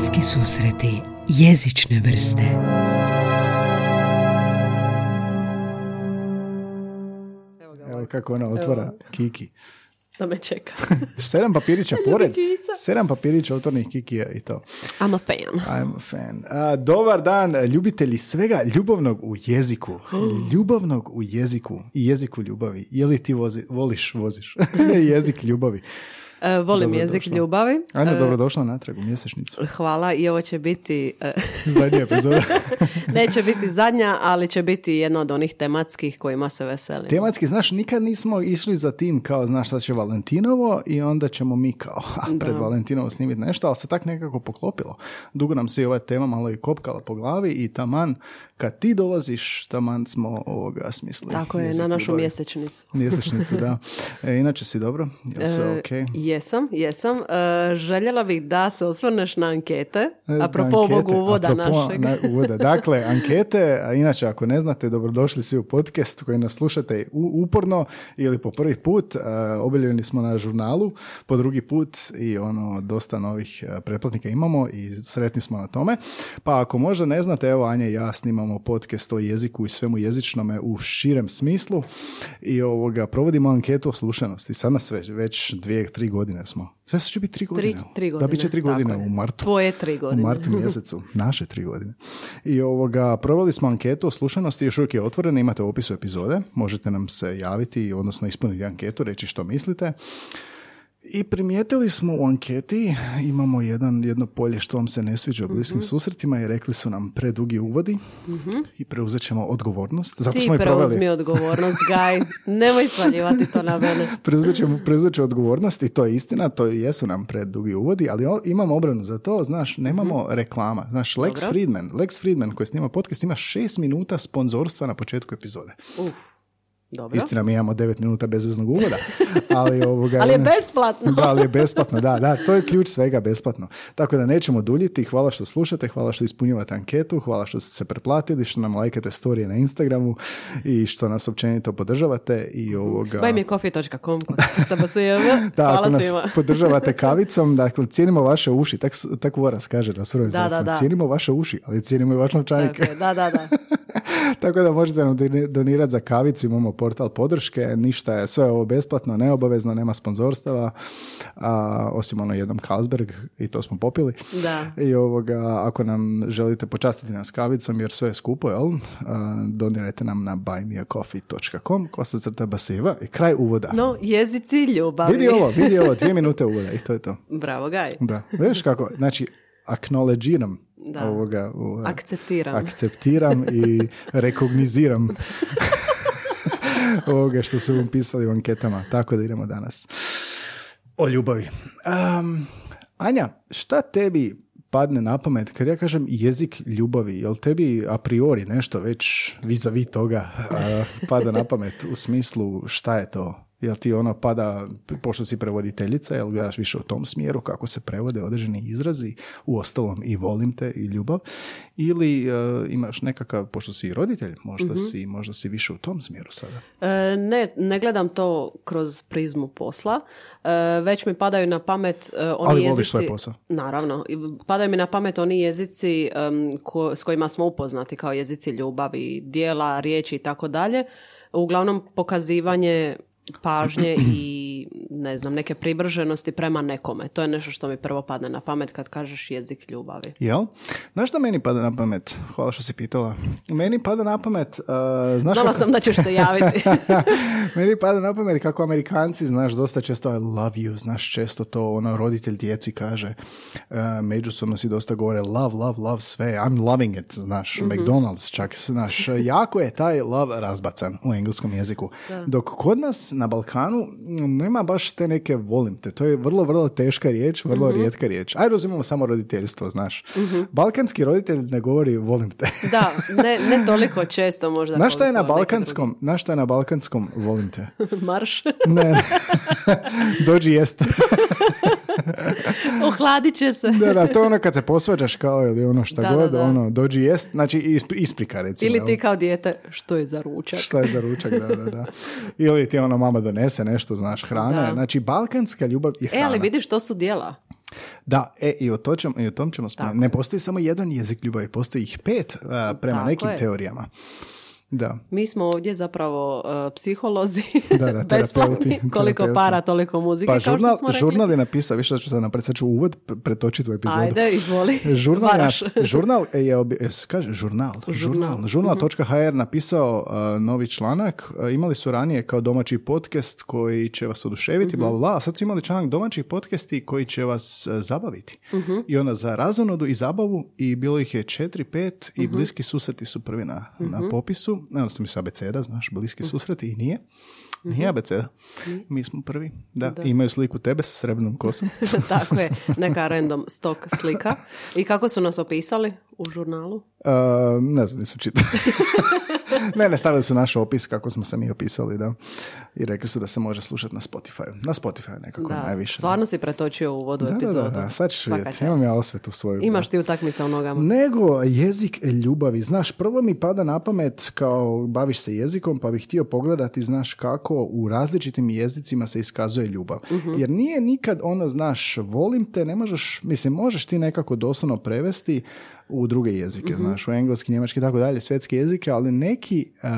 Bliski susreti jezične vrste Evo kako ona otvara Kiki. Da me čeka. Sedam papirića pored. Sedam papirića otvornih Kikija i to. I'm a fan. I'm a fan. A, dobar dan, ljubitelji svega ljubavnog u jeziku. Ljubavnog u jeziku i jeziku ljubavi. Je li ti vozi, voliš, voziš? Jezik ljubavi. E, volim Dobro jezik došla. ljubavi. Ajde, E, dobrodošla natrag u mjesečnicu. Hvala i ovo će biti, e, Zadnja epizoda. neće biti zadnja, ali će biti jedna od onih tematskih kojima se veselim. Tematski, znaš, nikad nismo išli za tim kao, znaš, sad će Valentinovo i onda ćemo mi kao, ha, pred Valentinovo snimiti nešto, ali se tak nekako poklopilo. Dugo nam se i ova tema malo i kopkala po glavi i taman, kad ti dolaziš, taman smo ovoga smislili. Tako je, na našu ljubavi. mjesečnicu. Mjesečnicu, da. E, inače si dobro? Jel sve E? Jesam, jesam. E, željela bih da se osvrneš na ankete, E, apropo ovog uvoda apropo našeg. na- uvoda. Dakle, ankete, a inače ako ne znate, dobrodošli svi u podcast koji nas slušate u- uporno ili po prvi put. a, Objavljeni smo na žurnalu, po drugi put i ono, dosta novih pretplatnika imamo i sretni smo na tome. Pa ako možda ne znate, evo Anja i ja snimamo podcast o jeziku i svemu jezičnome u širem smislu i ovoga, provodimo anketu o slušanosti. Sad nas već, već dvije, tri godine smo. Sve će biti tri godine. tri Da, godine, bit će tri godine u martu. Tvoje tri godine. U martu mjesecu, naše tri godine. I ovoga, proveli smo anketu o slušanosti, još uvijek je otvorena, imate u opisu epizode, možete nam se javiti, odnosno ispuniti anketu, reći što mislite. I primijetili smo u anketi, imamo jedan, jedno polje što vam se ne sviđa u bliskim Mhm. susretima i rekli su nam predugi uvodi i preuzet ćemo odgovornost. Zato Ti smo i preuzmi odgovornost, Gaj. Nemoj svaljivati to na mene. Preuzet ćemo, preuzet ću odgovornost i to je istina, to jesu nam predugi uvodi, ali o- imamo obranu za to, znaš, nemamo reklama. Znaš, Lex Dobro. Friedman, Lex Friedman koji snima podcast ima šest minuta sponzorstva na početku epizode. Uf, dobro. Istina, mi imamo devet minuta bezveznog uvoda, ali ovoga... Ali je ono- besplatno. Da, ali je besplatno, da, da, to je ključ svega besplatno. Tako da nećemo duljiti, hvala što slušate, hvala što ispunjavate anketu, hvala što ste se preplatili, što nam lajkate storije na Instagramu i što nas općenito podržavate i ovoga... CTBSJV. Da, ako nas svima. podržavate kavicom, dakle, cijenimo vaše uši, tak, tako Voras kaže na surovim Da, da, da. cijenimo vaše uši, ali cijenimo i vaš novčanik. Da, da, da. tako da možete nam doni- donirati za kavicu, imamo portal podrške, ništa je, sve je ovo besplatno, neobavezno, nema sponzorstava, a, osim ono jednom Carlsberg i to smo popili. Da. I ovoga, ako nam želite počastiti nas kavicom, jer sve je skupo, jel? A, donirajte nam na buymeacoffee.com, kosa crta basiva i kraj uvoda. No, jezici ljubavi. Vidi ovo, vidi ovo, dvije minute uvoda i to je to. Bravo, Gaj. Da, vidiš kako, znači, acknowledgiram Da. ovoga. u- Akceptiram. Akceptiram i rekogniziram ovoga što su vam pisali u anketama. Tako da idemo danas. O ljubavi. Um, Anja, šta tebi padne na pamet kad ja kažem jezik ljubavi? Jel tebi a priori nešto već vis-a-vis toga a, pada na pamet u smislu šta je to? Jel ti ono pada, pošto si prevoditeljica, jel gledaš više u tom smjeru kako se prevode određeni izrazi, u ostalom i volim te i ljubav, ili e, imaš nekakav, pošto si i roditelj, možda, si, možda si više u tom smjeru sada. E, ne, ne gledam to kroz prizmu posla. E, već mi padaju na pamet e, oni Ali jezici... voliš svoj posao. Naravno. Padaju mi na pamet oni jezici em, ko- s kojima smo upoznati kao jezici ljubavi, dijela, riječi i tako dalje. Uglavnom pokazivanje pažnje i ne znam, neke pribrženosti prema nekome. To je nešto što mi prvo padne na pamet kad kažeš jezik ljubavi. Jel? Znaš šta meni pada na pamet? Hvala što si pitala. Meni pada na pamet... uh, znaš Znala kako- sam da ćeš se javiti. Meni pada na pamet kako Amerikanci, znaš, dosta često I love you, znaš, često to ono roditelj djeci kaže. Uh, međusobno si dosta govore love, love, love sve. I'm loving it, znaš, Mhm. McDonald's čak, znaš, jako je taj love razbacan u engleskom jeziku. Dok kod nas na Balkanu m, nema baš te neke volim te. To je vrlo, vrlo teška riječ, vrlo Mhm. rijetka riječ. Ajde uzimamo samo roditeljstvo, znaš. Balkanski roditelj ne govori volim te. da, ne, ne toliko često možda. Znaš šta je na balkanskom, znaš šta je na balkanskom volim te? Marš. Ne, ne. dođi jest. Ohladit će se. Da, da, to je ono kad se posvađaš kao ili ono šta Da, da, god, da. ono, dođi jest, znači isp- isprika recimo. Ili ti kao dijete, što je za ručak? Šta je za ručak, da, da, da. Ili ti ono mama donese nešto, znaš, hrana. Da. Znači, balkanska ljubav je E, hrana. ali vidiš, to su dijela. Da, e, i o, to ćemo, i o tom ćemo spomenuti. Ne postoji samo jedan jezik ljubavi, postoji ih pet a, prema Tako nekim je. teorijama. Da. Mi smo ovdje zapravo uh, psiholozi, Da, da, besplatni, terapeuti, koliko terapeuti. para, toliko muzike, Pa kao što žurnal, smo rekli. žurnal je napisao, više ću sad napraviti, sad ću uvod pre- pretočiti u epizodu. Ajde, izvoli. Žurnal, Varaš. žurnal je, obi- e, kaže žurnal, žurnal, Mhm. žurnal.hr napisao uh, novi članak, Uh, imali su ranije kao domaći podcast koji će vas oduševiti, Mhm. bla, bla, a sad su imali članak domaći podcasti koji će vas uh, zabaviti. Mhm. I onda za razonodu i zabavu i bilo ih je četiri, pet Mhm. i bliski susreti su prvi na, na popisu. Onda sam mislio abeceda, znaš, bliski Mhm. susreti i nije. Nije abeceda. Mi smo prvi. Da, imaju sliku tebe sa srebrnom kosom. Tako je, neka random stock slika. I kako su nas opisali u žurnalu? Uh, ne znam, nisam čitao. ne, ne, stavili su naš opis kako smo se mi opisali, da. I rekli su da se može slušati na Spotify. Na Spotify nekako Da, najviše. stvarno si pretočio u vodu da, da, epizodu. da, da, sad ćeš vidjeti. Imam ja osvetu svoju. Imaš ti utakmica u nogama. Nego jezik ljubavi. Znaš, prvo mi pada na pamet kao baviš se jezikom, pa bih htio pogledati, znaš, kako u različitim jezicima se iskazuje ljubav. Mhm. Jer nije nikad ono, znaš, volim te, ne možeš, mislim, možeš ti nekako doslovno prevesti u druge jezike, Mhm. znaš, u engleski, njemački i tako dalje, svjetske jezike, ali neki a,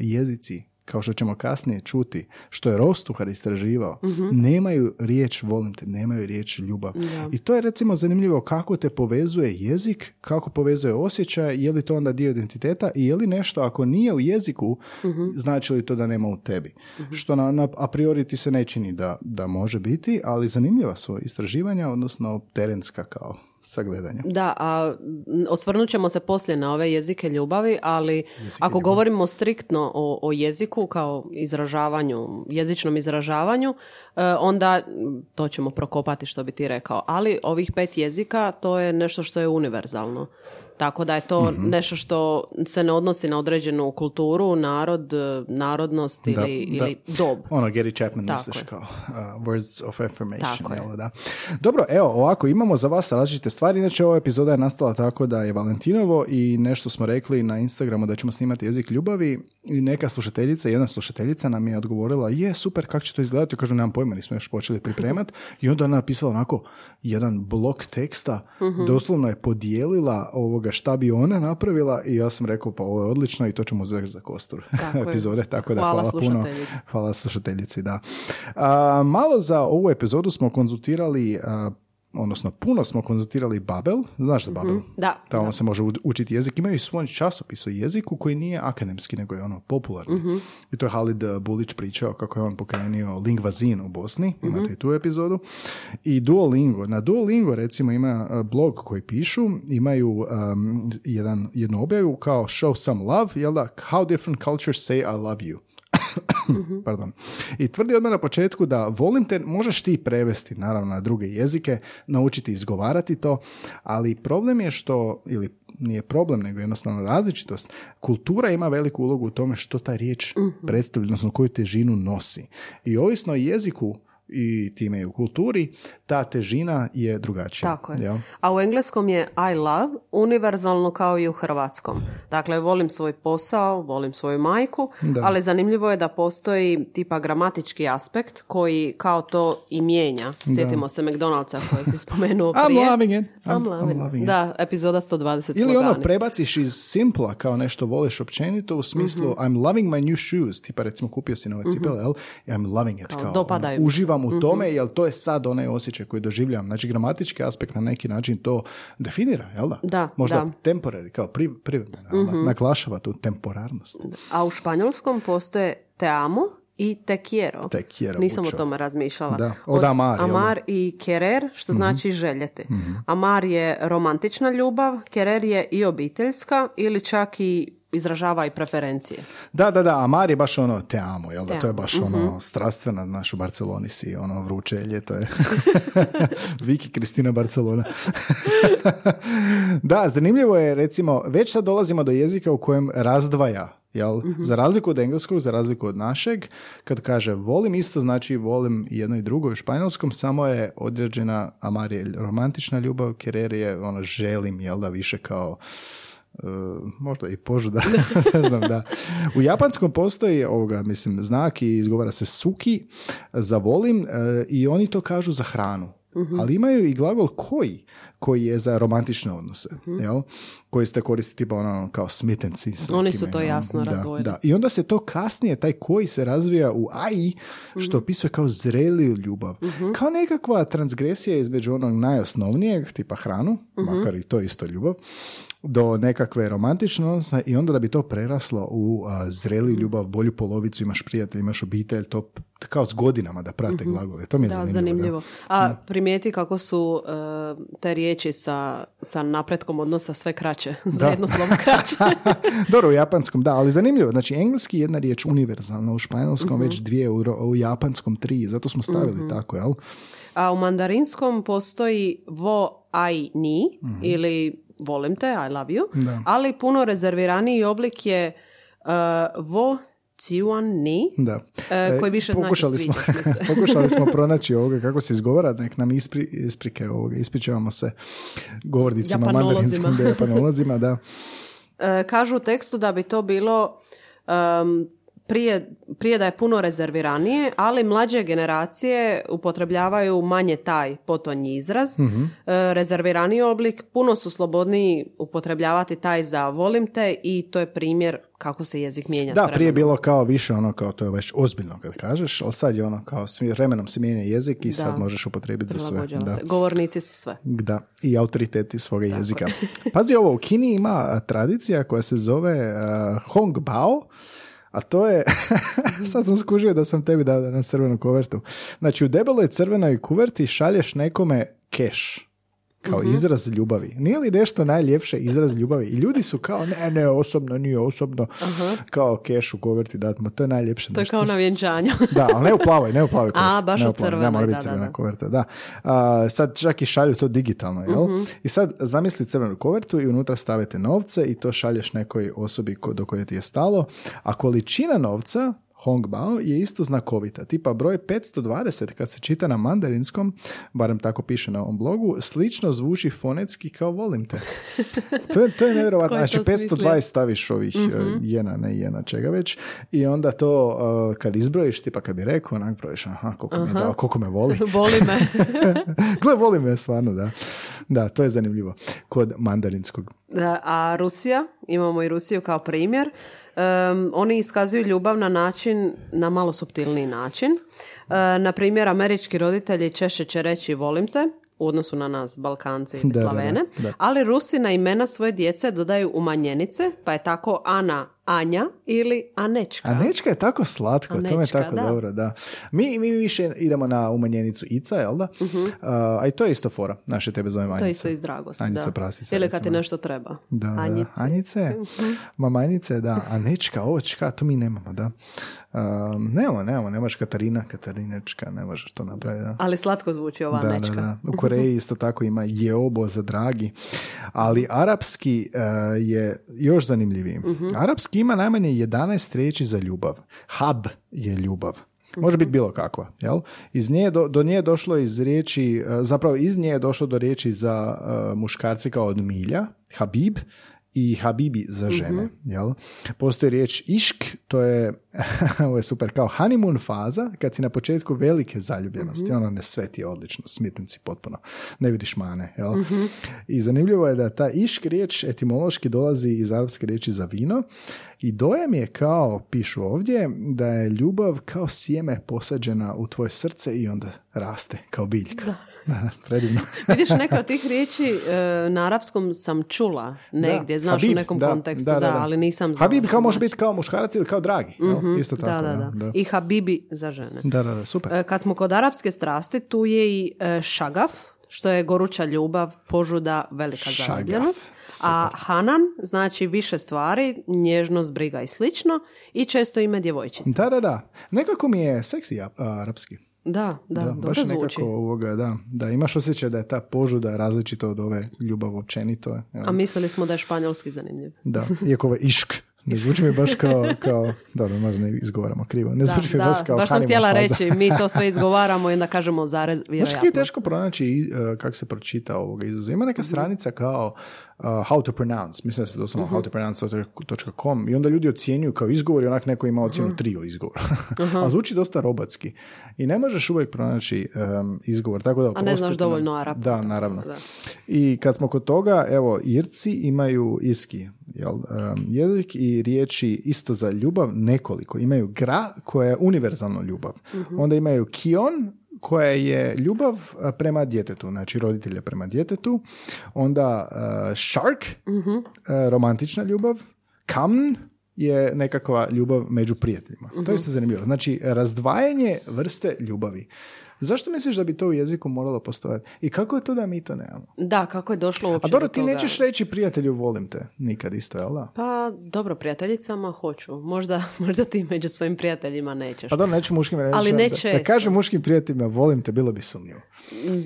jezici kao što ćemo kasnije čuti, što je Rostuhar istraživao, nemaju riječ volim te, nemaju riječ ljubav. I to je recimo zanimljivo kako te povezuje jezik, kako povezuje osjećaj, je li to onda dio identiteta i je li nešto ako nije u jeziku, znači li to da nema u tebi. Što na, na, a priori ti se ne čini da, da može biti, ali zanimljiva su istraživanja, odnosno terenska kao sagledanja. Da, a osvrnut ćemo se poslije na ove jezike ljubavi, ali ako govorimo striktno o, o jeziku kao izražavanju, jezičnom izražavanju, e, onda to ćemo prokopati što bi ti rekao. Ali ovih pet jezika to je nešto što je univerzalno. Tako da je to Mhm. nešto što se ne odnosi na određenu kulturu, narod, e, narodnost ili, Da, ili dob. Ono, Gary Chapman Tako misliš je. kao uh, words of affirmation. Tako je. da? Dobro, evo, ovako, imamo za vas različite stvari. Inače, ova epizoda je nastala tako da je Valentinovo i nešto smo rekli na Instagramu da ćemo snimati jezik ljubavi i neka slušateljica, jedna slušateljica nam je odgovorila, je, super, kako će to izgledati? Kažu, nemam pojma, nismo još počeli pripremati. I onda je ona napisala onako jedan blok teksta, Mhm. doslovno je podijelila ovoga šta bi ona napravila i ja sam rekao, pa ovo je odlično i to ćemo uzeti za kostur Tako epizode, tako da Hvala hvala, puno. Hvala slušateljici, da. A, malo za ovu epizodu smo konzultirali, a, odnosno puno smo konzultirali Babel. Znaš za Babel? Da, Tamo se može učiti jezik. Imaju svoj časopis o jeziku koji nije akademski, nego je ono popularni. I to je Halid Bulić pričao kako je on pokrenio Lingvazin u Bosni. Imate i tu epizodu. I Duolingo. Na Duolingo recimo ima a, blog koji pišu. Imaju um, jedan, jednu objavu kao Show some love, jel da? How different cultures say I love you. Pardon. I tvrdi odmah na početku da volim te, možeš ti prevesti naravno na druge jezike, naučiti izgovarati to, ali problem je što, ili nije problem, nego jednostavno različitost. Kultura ima veliku ulogu u tome što ta riječ predstavlja, odnosno koju težinu nosi. I ovisno o jeziku i time i u kulturi, ta težina je drugačija. Tako je. jel? A u engleskom je I love univerzalno kao i u hrvatskom. Dakle, volim svoj posao, volim svoju majku, ali zanimljivo je da postoji tipa gramatički aspekt koji kao to i mijenja. Sjetimo se McDonald'sa koji si spomenuo I'm prije. loving it. I'm- I'm, I'm loving it. loving it. Da, epizoda 120 Ili ono prebaciš iz simpla kao nešto voliš općenito u smislu Mhm. I'm loving my new shoes, tipa recimo kupio si nove cipele, jel? I I'm loving it. Kao, dopadaju ono, mi se. Uživam u tome, jel to je sad onaj osjećaj koji doživljavam. Znači gramatički aspekt na neki način to definira, jel da? Da, Možda da. Mhm. temporary, kao pri, privremeno, da? Naglašava tu temporarnost. A u španjolskom postoje te amo i te quiero. Te quiero Nisam mucho. o tome razmišljala. Da, od amar, jel da? Amar i querer, što znači željeti. Amar je romantična ljubav, querer je i obiteljska ili čak i izražava i preferencije. Da, da, da, Amar je baš ono te amo, jel da? Te To je baš ono strastvena, znaš, u Barceloni si, ono vruće ljeto je. Viki Kristina Barcelona. da, zanimljivo je, recimo, već sad dolazimo do jezika u kojem razdvaja Jel? Za razliku od engleskog, za razliku od našeg, kad kaže volim isto, znači volim jedno i drugo u španjolskom, samo je određena amar je romantična ljubav, querer je ono želim, jel da, više kao možda i požuda, ne znam, da. U japanskom postoji ovoga, mislim, znak i izgovara se suki za volim e, i oni to kažu za hranu. ali imaju i glagol koji, koji je za romantične odnose, jel? koji ste koristiti tipa ono kao smitenci. Oni su to jasno da, razdvojili. Da. I onda se to kasnije, taj koji se razvija u AI, što opisuje kao zreliju ljubav. Kao nekakva transgresija između onog najosnovnijeg, tipa hranu, makar i to isto ljubav, do nekakve romantične odnose i onda da bi to preraslo u a, zreliju ljubav, bolju polovicu, imaš prijatelj, imaš obitelj, to kao s godinama da prate glagole. To mi je Da, zanimljivo. zanimljivo. A primijeti kako su e, te riječi sa, sa napretkom odnosa sve kraće. Za jedno slovo kraće. Da. Dobro, u japanskom, da, ali zanimljivo. Znači, engleski je jedna riječ univerzalna, u španjolskom Mhm. već dvije, u, u japanskom tri, zato smo stavili tako, jel? A u mandarinskom postoji vo ai ni Mhm. ili volim te, I love you, ali puno rezerviraniji oblik je uh, vo ciuan ni, Da. e, koji više znači pokušali smo, sviđaš mi se. pokušali smo pronaći ovoga kako se izgovara, nek nam ispri, isprike ovoga, ispričavamo se govornicima da, japanolozima, da. E, kažu u tekstu da bi to bilo um, prije, prije da je puno rezerviranije, ali mlađe generacije upotrebljavaju manje taj potonji izraz. Mhm. E, rezerviraniji oblik, puno su slobodniji upotrebljavati taj za volim te i to je primjer kako se jezik mijenja s Da, prije je bilo kao više ono kao to je već ozbiljno kad kažeš, ali sad je ono kao svi- vremenom se mijenja jezik i sad možeš upotrijebiti za sve. Da. se. Govornici su sve. Da, i autoriteti svoga jezika. Pazi ovo, u Kini ima tradicija koja se zove a, Hong Bao, a to je, sad sam skužio da sam tebi dao na crvenu kuvertu. Znači, u debeloj crvenoj kuverti šalješ nekome keš kao izraz ljubavi. Nije li nešto najljepše izraz ljubavi? I ljudi su kao, ne, ne, osobno, nije osobno, kao keš u kuverti datmo, to je najljepše To je kao na vjenčanju. Da, ali ne u plavoj, ne u plavoj kuverti. baš ne u plavoj, Da, crvenoj, mora biti da, da, crvena da. kuverta, da. A, sad čak i šalju to digitalno, jel? I sad zamisli crvenu kuvertu i unutra stavite novce i to šalješ nekoj osobi ko- do koje ti je stalo, a količina novca Hong Bao je isto znakovita. Tipa broj 520 kad se čita na mandarinskom, barem tako piše na ovom blogu, slično zvuči fonetski kao volim te. To je, to je nevjerojatno. Znači smislio? 520 staviš ovih eh, jena, ne jena, čega već i onda to eh, kad izbrojiš, tipa kad bi rekao, onak brojiš, aha, koliko mi je dao, koliko me voli. Voli me. Gle, voli me stvarno, da. Da, to je zanimljivo. Kod mandarinskog. Da, A Rusija, imamo i Rusiju kao primjer, em, oni iskazuju ljubav na način, na malo subtilniji način. E, na primjer, američki roditelji češće će reći volim te, u odnosu na nas, Balkanci ili Da, da, da, Slavene, da. ali Rusi na imena svoje djece dodaju umanjenice, pa je tako Ana Anja ili Anečka. A nečka je tako slatko, to mi je Anečka, tako da. dobro, da. Mi, mi više idemo na umanjenicu Ica, jel da? A, a i to je isto fora. Naše tebe zovemo Anjica. Mhm. To je isto iz dragosti. Anjica da. prasica, Ili kad ti nešto treba. Da, da. Anjice. Anjice, mamajnice, da. A nečka, očka, to mi nemamo, da. Um, nemamo, nemamo, nemaš Katarina, Katarinečka, ne možeš to napraviti, da. Ali slatko zvuči ova Da, Anečka. da, da. U Koreji isto tako ima jeobo za dragi, ali arapski eh, je još zanimljiviji. Arapski ima najmanje 11 riječi za ljubav. Hab je ljubav. Može biti bilo kakva, jel? Iz nje je do, do nje je došlo iz riječi, eh, zapravo iz nje je došlo do riječi za eh, muškarci kao od milja, habib, i habibi za žene, jel? Postoji riječ išk, to je, ovo je super, kao honeymoon faza, kad si na početku velike zaljubljenosti, ono ne sveti odlično, smitnici potpuno, ne vidiš mane, jel? I zanimljivo je da ta išk riječ etimološki dolazi iz arapske riječi za vino i dojam je kao, pišu ovdje, da je ljubav kao sjeme posađena u tvoje srce i onda raste kao biljka. Da, predivno. Vidiš, neke od tih riječi e, na arapskom sam čula negdje, Da, znaš Habib, u nekom da, kontekstu, da, da, da, da. ali nisam znala. Habib što kao može znači. biti kao muškarac ili kao dragi. jel? Isto tako. Da, da, da. da. I habibi za žene. Da, da, da, super. E, Kad smo kod arapske strasti, tu je i e, šagaf, što je goruća ljubav, požuda, velika zaljubljenost. A hanan znači više stvari, nježnost, briga i slično i često ime djevojčice. Da, da, da. Nekako mi je seksi arapski. Da, da, Da, dobro baš zvuči. nekako ovoga, da. Da, imaš osjećaj da je ta požuda različita od ove ljubav općenito. jel? A mislili smo da je španjolski zanimljiv. Da, iako ovo je išk Ne zvuči mi baš kao, kao dobro, možda ne izgovaramo krivo. Ne Da, zvuči mi da, baš kao baš sam htjela faza. reći, mi to sve izgovaramo i onda kažemo zarez, Znaš kako je vjerojatno. teško pronaći uh, kako se pročita ovoga izazova? Ima Mhm. neka stranica kao uh, how to pronounce, mislim da se doslovno Mhm. how to pronounce.com i onda ljudi ocjenjuju kao izgovor i onak neko ima ocjenu Mhm. tri o izgovoru. A zvuči dosta robotski. I ne možeš uvijek pronaći um, izgovor. Tako da A ne znaš dovoljno arapskog. Da, naravno. Da. I kad smo kod toga, evo, Irci imaju iski jel, um, jezik i riječi isto za ljubav nekoliko. Imaju gra koja je univerzalno ljubav. Onda imaju kion koja je ljubav a, prema djetetu, znači roditelja prema djetetu. Onda a, shark, a, romantična ljubav. Kamn je nekakva ljubav među prijateljima. To je isto zanimljivo. Znači, razdvajanje vrste ljubavi. Zašto misliš da bi to u jeziku moralo postojati? I kako je to da mi to nemamo? Da, kako je došlo uopće A dobro, do ti toga? nećeš reći prijatelju volim te. Nikad isto, jel da? Pa dobro, prijateljicama hoću. Možda, možda ti među svojim prijateljima nećeš. Pa dobro, neću muškim reći. Ali ne da, da kažem muškim prijateljima volim te, bilo bi sumnjivo.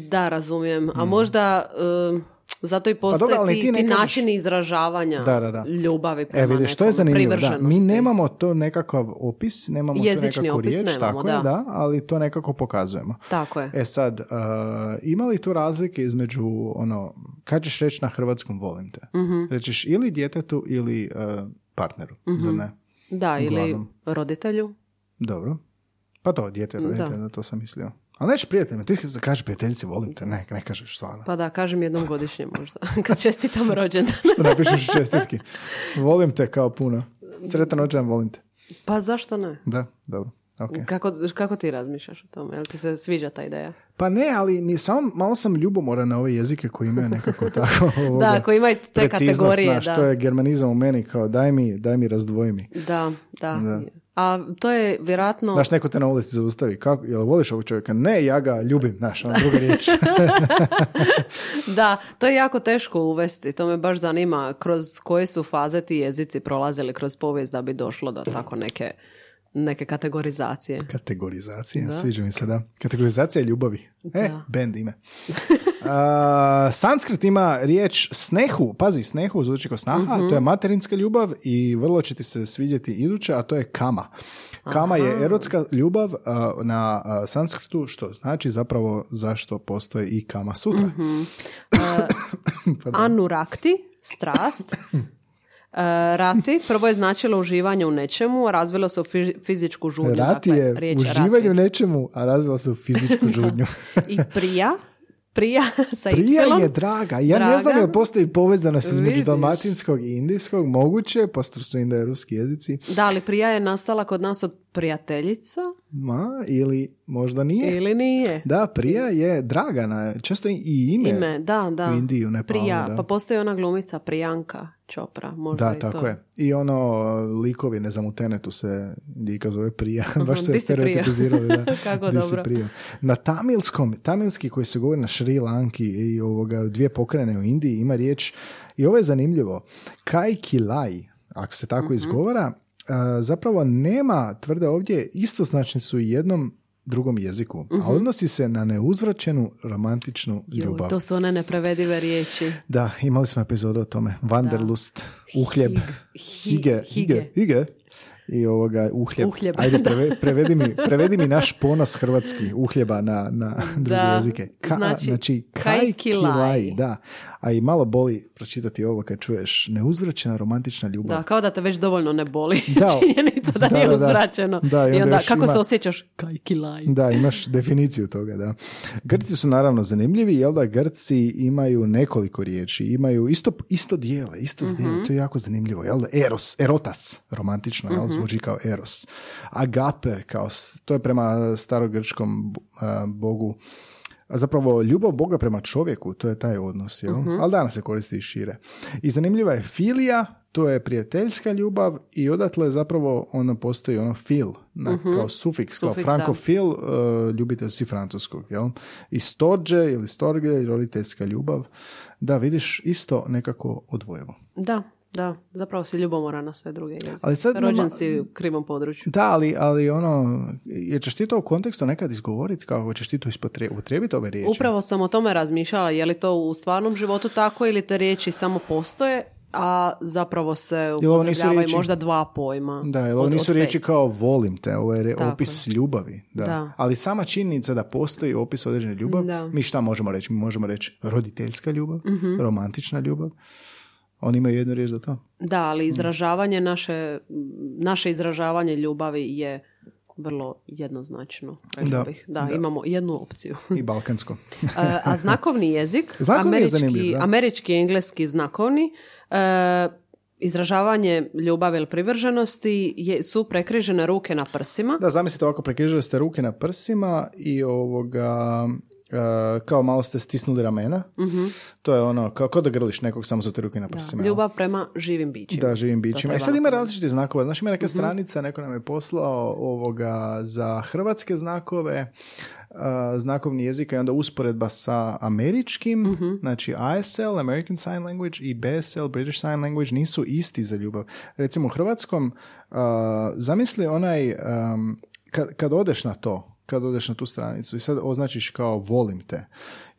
Da, razumijem. A možda um, zato i postoje dobro, ti, ti kažeš- načini izražavanja Da, da, da. ljubavi E, prema vidiš, to je zanimljivo. Da. Mi nemamo to nekakav opis, nemamo Jezični to nekakvu opis riječ, nemamo, tako je, da. da, ali to nekako pokazujemo. Tako je. E sad, uh, ima li tu razlike između ono, kad ćeš reći na hrvatskom volim te? Mhm. Rećeš ili djetetu ili uh, partneru, zar ne? Da, ili Uglavnom. roditelju. Dobro. Pa to, dijete, Da. roditelj, da. to sam mislio. Ali nećeš prijateljima, ti kažeš prijateljici volim te, ne, ne kažeš stvarno. Pa da, kažem jednom godišnje možda. Kad čestitam rođendan. Što napišeš u čestitki. Volim te kao puno. Sretan rođendan, volim te. pa zašto ne? Da, dobro. ok. Kako, kako ti razmišljaš o tome? Jel ti se sviđa ta ideja? Pa ne, ali mi samo, malo sam ljubomoran na ove jezike koji imaju nekako tako ovoga, Da, koji imaju te kategorije, znaš, da. to je germanizam u meni, kao daj mi, daj mi razdvoji mi. Da, da. Da. A to je vjerojatno... Znaš, neko te na ulici zaustavi, kako, jel voliš ovog čovjeka? Ne, ja ga ljubim, znaš, ono druga riječ. Da, to je jako teško uvesti. To me baš zanima kroz koje su faze ti jezici prolazili kroz povijest da bi došlo do tako neke, neke kategorizacije. Kategorizacija, sviđa mi se, da. Kategorizacija ljubavi. E, Da. band ime. A, sanskrit ima riječ snehu, pazi, snehu zvuči kao snaha, Mhm. to je materinska ljubav i vrlo će ti se svidjeti iduća, a to je kama. Kama je erotska ljubav a, na a, sanskritu, što znači zapravo zašto postoji i kama sutra. Mhm. Anurakti, strast. E, rati, prvo je značilo uživanje u nečemu, a razvilo se u fizi- fizičku žudnju. Rati dakle, je uživanje rati. u nečemu, a razvila se u fizičku žudnju. I prija, prija sa Prija y. je draga. Ja ne znam jel postoji povezanost između dalmatinskog i indijskog. Moguće, posto su indoeuropski jezici. Da, ali prija je nastala kod nas od prijateljica Ma, ili možda nije. ili nije? Da, prija je Dragana. Često i ime. Ime, da, da. u Indiji, u Nepalu, Prija, da. pa postoji ona glumica Prijanka Čopra, možda Da, i tako to. je. I ono, likovi, ne znam, u Tenetu se Dika zove prija. Baš se stereotipizirali. Da. Kako Di dobro. prija. Na tamilskom, tamilski koji se govori na Šri Lanki i ovoga, dvije pokrene u Indiji ima riječ, i ovo je zanimljivo, kaj kilai, ako se tako izgovara, a, zapravo nema tvrde ovdje, istoznačni su u jednom drugom jeziku, a odnosi se na neuzvraćenu romantičnu Mhm. Joj, ljubav. to su one neprevedive riječi. Da, imali smo epizodu o tome. Wanderlust, uhljeb, Hig- hige, hige, hige. I ovoga, uhljeb. Uhljeb, Ajde, da. preve- prevedi, mi, prevedi mi naš ponos hrvatski uhljeba na, na druge Da, jezike. Ka, znači, znači, kaj kilaj, da. A i malo boli pročitati ovo kad čuješ neuzvraćena romantična ljubav. Da, kao da te već dovoljno ne boli Da. činjenica da, Da, nije da, da. uzvraćeno. Da, i I onda onda, kako ima- se osjećaš? Kaj kilaj. Da, imaš definiciju toga, da. Grci su naravno zanimljivi, jel da Grci imaju nekoliko riječi, imaju isto, isto dijele, isto Mhm. dijele, to je jako zanimljivo, jel da? Eros, erotas, romantično, jel, Mhm. zvuči kao eros. Agape, kao, to je prema starogrčkom a, bogu, a zapravo ljubav Boga prema čovjeku, to je taj odnos, jel? Mhm. Ali danas se koristi i šire. I zanimljiva je filija, to je prijateljska ljubav i odatle je zapravo ono postoji ono fil, na, kao sufiks, kao Sufiks, frankofil, uh, ljubitelj si francuskog, jel? I storđe ili storge, roditeljska ljubav. Da, vidiš, isto nekako odvojevo. Da, da, zapravo si ljubomora na sve druge jezike. Ali sad Rođen nema- si u krivom području. Da, ali, ali ono, jer ćeš ti to u kontekstu nekad izgovoriti, kako ćeš ti to upotrijebiti ove riječi? Upravo sam o tome razmišljala, je li to u stvarnom životu tako ili te riječi samo postoje a zapravo se upotrebljavaju možda dva pojma. Da, jer ovo nisu riječi kao volim te, ovo je Tako opis ljubavi. Da. Da. Ali sama činjenica da postoji opis određene ljubav, Da. Mi šta možemo reći? Mi možemo reći roditeljska ljubav, romantična ljubav. Oni imaju jednu riječ za to. Da, Mm. ali izražavanje naše, naše izražavanje ljubavi je vrlo jednoznačno. Da, bih. Da, da. imamo jednu opciju. I balkansko. E, a znakovni jezik, Znakovni je američki, da. američki engleski znakovni, e, izražavanje ljubavi ili privrženosti je, su prekrižene ruke na prsima. Da, zamislite ovako, prekrižili ste ruke na prsima i ovoga, e, kao malo ste stisnuli ramena. To je ono, kao, kao da grliš nekog, samo su te ruke na prsima. Ljubav prema živim bićima. Da, živim bićima. I treba sad ima različiti znakova. Znaš, ima neka Mhm. stranica, neko nam je poslao ovoga za hrvatske znakove, uh, znakovni jezika i onda usporedba sa američkim, Mhm. znači ASL, American Sign Language i BSL, British Sign Language, nisu isti za ljubav. Recimo u hrvatskom, uh, zamisli onaj, um, kad, kad odeš na to, kad odeš na tu stranicu i sad označiš kao volim te.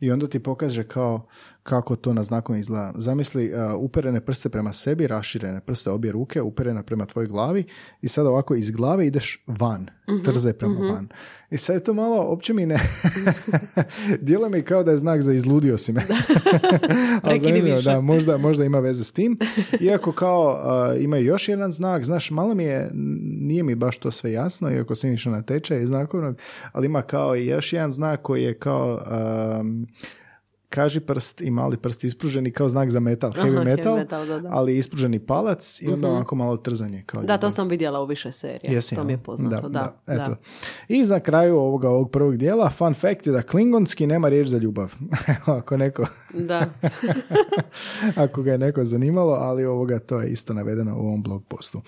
I onda ti pokaže kao kako to na znakovima izgleda. Zamisli uh, uperene prste prema sebi, raširene prste obje ruke, uperene prema tvojoj glavi i sad ovako iz glave ideš van, trze prema van. I sad je to malo, opće mi ne, djeluje mi kao da je znak za izludio si me. Ali zanimljivo, da, možda, možda ima veze s tim. Iako kao uh, ima još jedan znak, znaš, malo mi je, nije mi baš to sve jasno, iako sam išao na tečaj znakovnog, ali ima kao i još jedan znak koji je kao um, kaži prst i mali prst ispruženi kao znak za metal, heavy Aha, heavy metal, metal, da, da. ali ispruženi palac i onda ovako malo trzanje. Kao Da, to sam vidjela u više serija. Jesi, to mi je poznato. Da, da, eto. I za kraju ovoga ovog prvog dijela, fun fact je da klingonski nema riječ za ljubav. Ako neko Da. ako ga je neko zanimalo, ali ovoga to je isto navedeno u ovom blog postu.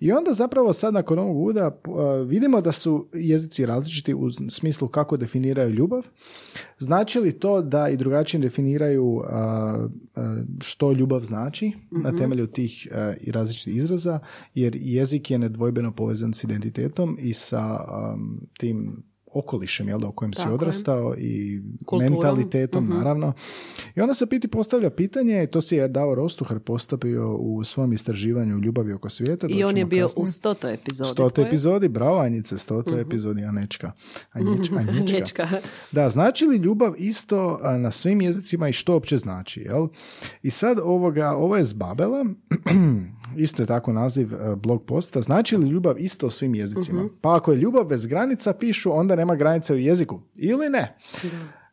I onda zapravo sad nakon ovog uda a, vidimo da su jezici različiti u smislu kako definiraju ljubav. Znači li to da i drugačije definiraju a, a, što ljubav znači na temelju tih i različitih izraza, jer jezik je nedvojbeno povezan s identitetom i sa tim okolišem jel, da, u kojem si Tako je. odrastao i Kulturom. mentalitetom, naravno. I onda se piti postavlja pitanje, to si je Dao Rostuhar postavio u svom istraživanju Ljubavi oko svijeta. I on je bio kasnije. u stotoj epizodi. Stotoj epizodi, bravo Anjice, stotoj epizodi Anečka. Anjič, Anjička. Nječka. Da, znači li ljubav isto na svim jezicima i što uopće znači, jel? I sad ovoga, ovo je z Babela, isto je tako naziv e, blog posta, znači li ljubav isto svim jezicima? Pa ako je ljubav bez granica, pišu, onda nema granice u jeziku. Ili ne?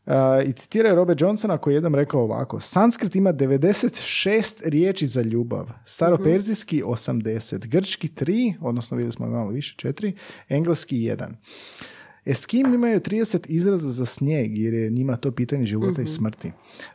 Uh, I citiraju Robe Johnsona koji je jednom rekao ovako Sanskrit ima 96 riječi za ljubav, staroperzijski 80, grčki 3, odnosno vidjeli smo malo više 4, engleski 1. Eskim imaju 30 izraza za snijeg jer je njima to pitanje života i smrti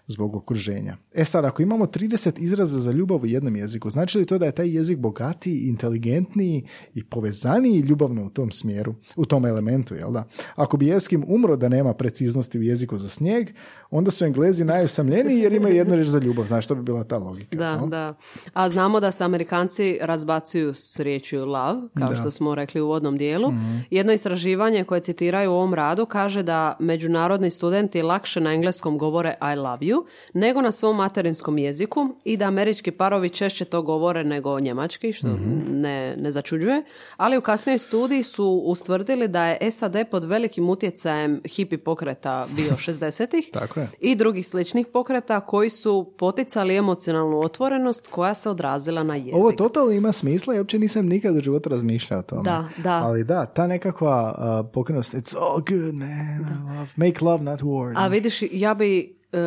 zbog okruženja. E sad, ako imamo 30 izraza za ljubav u jednom jeziku, znači li to da je taj jezik bogatiji, inteligentniji i povezaniji ljubavno u tom smjeru, u tom elementu, jel da? Ako bi Eskim umro da nema preciznosti u jeziku za snijeg, onda su Englezi najusamljeniji jer imaju jednu riječ za ljubav. Znaš, što bi bila ta logika? Da, jel? da. A znamo da se Amerikanci razbacuju s riječju love, kao što smo rekli u uvodnom dijelu. Jedno istraživanje koje citiraju u ovom radu kaže da međunarodni studenti lakše na engleskom govore I love you nego na svom materinskom jeziku i da američki parovi češće to govore nego njemački, što ne, ne začuđuje. Ali u kasnijoj studiji su ustvrdili da je SAD pod velikim utjecajem hipi pokreta bio 60-ih Tako je. i drugih sličnih pokreta koji su poticali emocionalnu otvorenost koja se odrazila na jezik. Ovo totalno ima smisla i uopće nisam nikad u životu razmišljao o tome. Da, da. Ali da, ta nekakva uh, pokrenost, it's all good, man, I love, make love, not war. A vidiš, ja bi, e,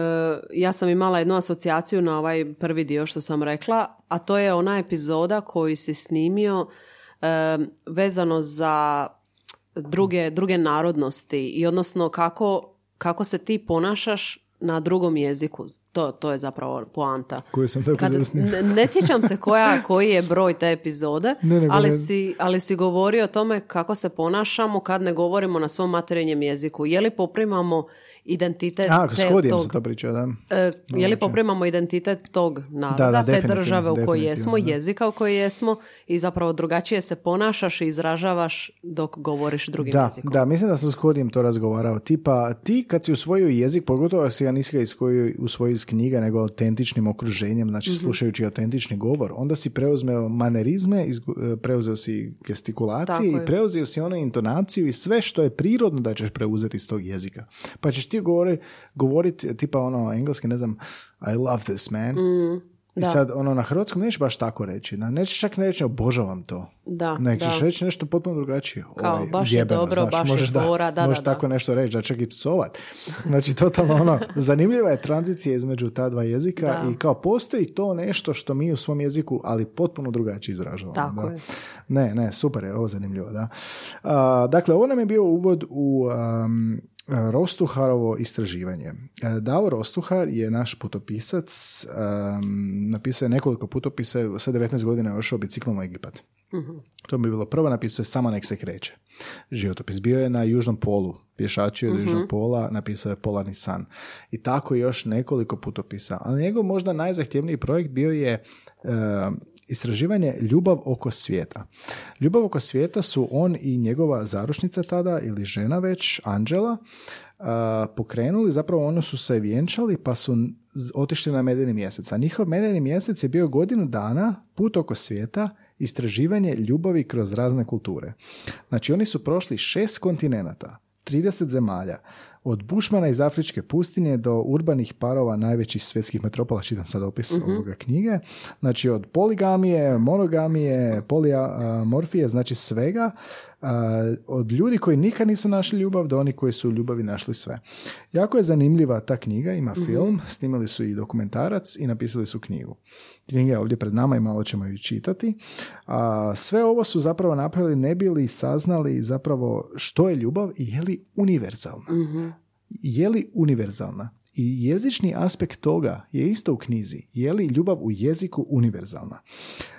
ja sam imala jednu asocijaciju na ovaj prvi dio što sam rekla, a to je ona epizoda koju si snimio e, vezano za druge, druge narodnosti i odnosno kako, kako se ti ponašaš na drugom jeziku. To, to je zapravo poanta. Koju sam tako Kad- ne, ne sjećam se koja, koji je broj te epizode, Ne, ali, ne- si, ali si govorio o tome kako se ponašamo kad ne govorimo na svom materinjem jeziku. Je li poprimamo identitet A, te- s tog, se to pričao, da. e, je li poprimamo identitet tog naroda, Da, da, te države u kojoj jesmo, da. jezika u kojoj jesmo i zapravo drugačije se ponašaš i izražavaš dok govoriš drugim Da, jezikom. da, mislim da sam s Kodijem to razgovarao. Tipa, ti kad si usvojio jezik, pogotovo si ga nisi ga usvojio iz knjiga, nego autentičnim okruženjem, znači Mhm. slušajući autentični govor, onda si preuzmeo manerizme, e, preuzeo si gestikulacije Tako i preuzeo si onu intonaciju i sve što je prirodno da ćeš preuzeti iz tog jezika. Pa ćeš ti govori, govoriti, tipa ono, engleski, ne znam, I love this man. I Mm, da. sad, ono, na hrvatskom nećeš baš tako reći. Na, nećeš čak ne reći obožavam to. Da, ćeš da. reći nešto potpuno drugačije. Kao, Ovaj, baš je dobro, znaš, baš je možeš fora, da, možeš da, da. tako nešto reći, da čak i psovat. Znači, totalno ono, zanimljiva je tranzicija između ta dva jezika Da. i kao postoji to nešto što mi u svom jeziku, ali potpuno drugačije izražavamo. Tako da. je. Ne, ne, super je, ovo zanimljivo, da. A, dakle, ovo nam je bio uvod u um, Rostuharovo istraživanje. E, Davo Rostuhar je naš putopisac, um, napisao je nekoliko putopisa, sa 19 godina je ošao biciklom u Egipat. To bi bilo prvo, napisao je samo nek se kreće. Životopis bio je na južnom polu, pješačio od južnog pola, napisao je Polarni san. I tako još nekoliko putopisa. Ali njegov možda najzahtjevniji projekt bio je e, istraživanje Ljubav oko svijeta. Ljubav oko svijeta su on i njegova zarušnica tada, ili žena već, Anđela, pokrenuli, zapravo ono su se vjenčali pa su otišli na medeni mjesec. A njihov medeni mjesec je bio godinu dana put oko svijeta istraživanje ljubavi kroz razne kulture. Znači oni su prošli šest kontinenata, 30 zemalja, od bušmana iz afričke pustinje do urbanih parova najvećih svjetskih metropola, čitam sad opis ovoga knjige, znači od poligamije, monogamije, polijamorfije, znači svega, od ljudi koji nikad nisu našli ljubav do oni koji su u ljubavi našli sve. Jako je zanimljiva ta knjiga, ima film, snimali su i dokumentarac i napisali su knjigu. Knjiga je ovdje pred nama i malo ćemo ju čitati. A, sve ovo su zapravo napravili ne bi li saznali zapravo što je ljubav i je li univerzalna. Je li univerzalna? I jezični aspekt toga je isto u knjizi. Je li ljubav u jeziku univerzalna?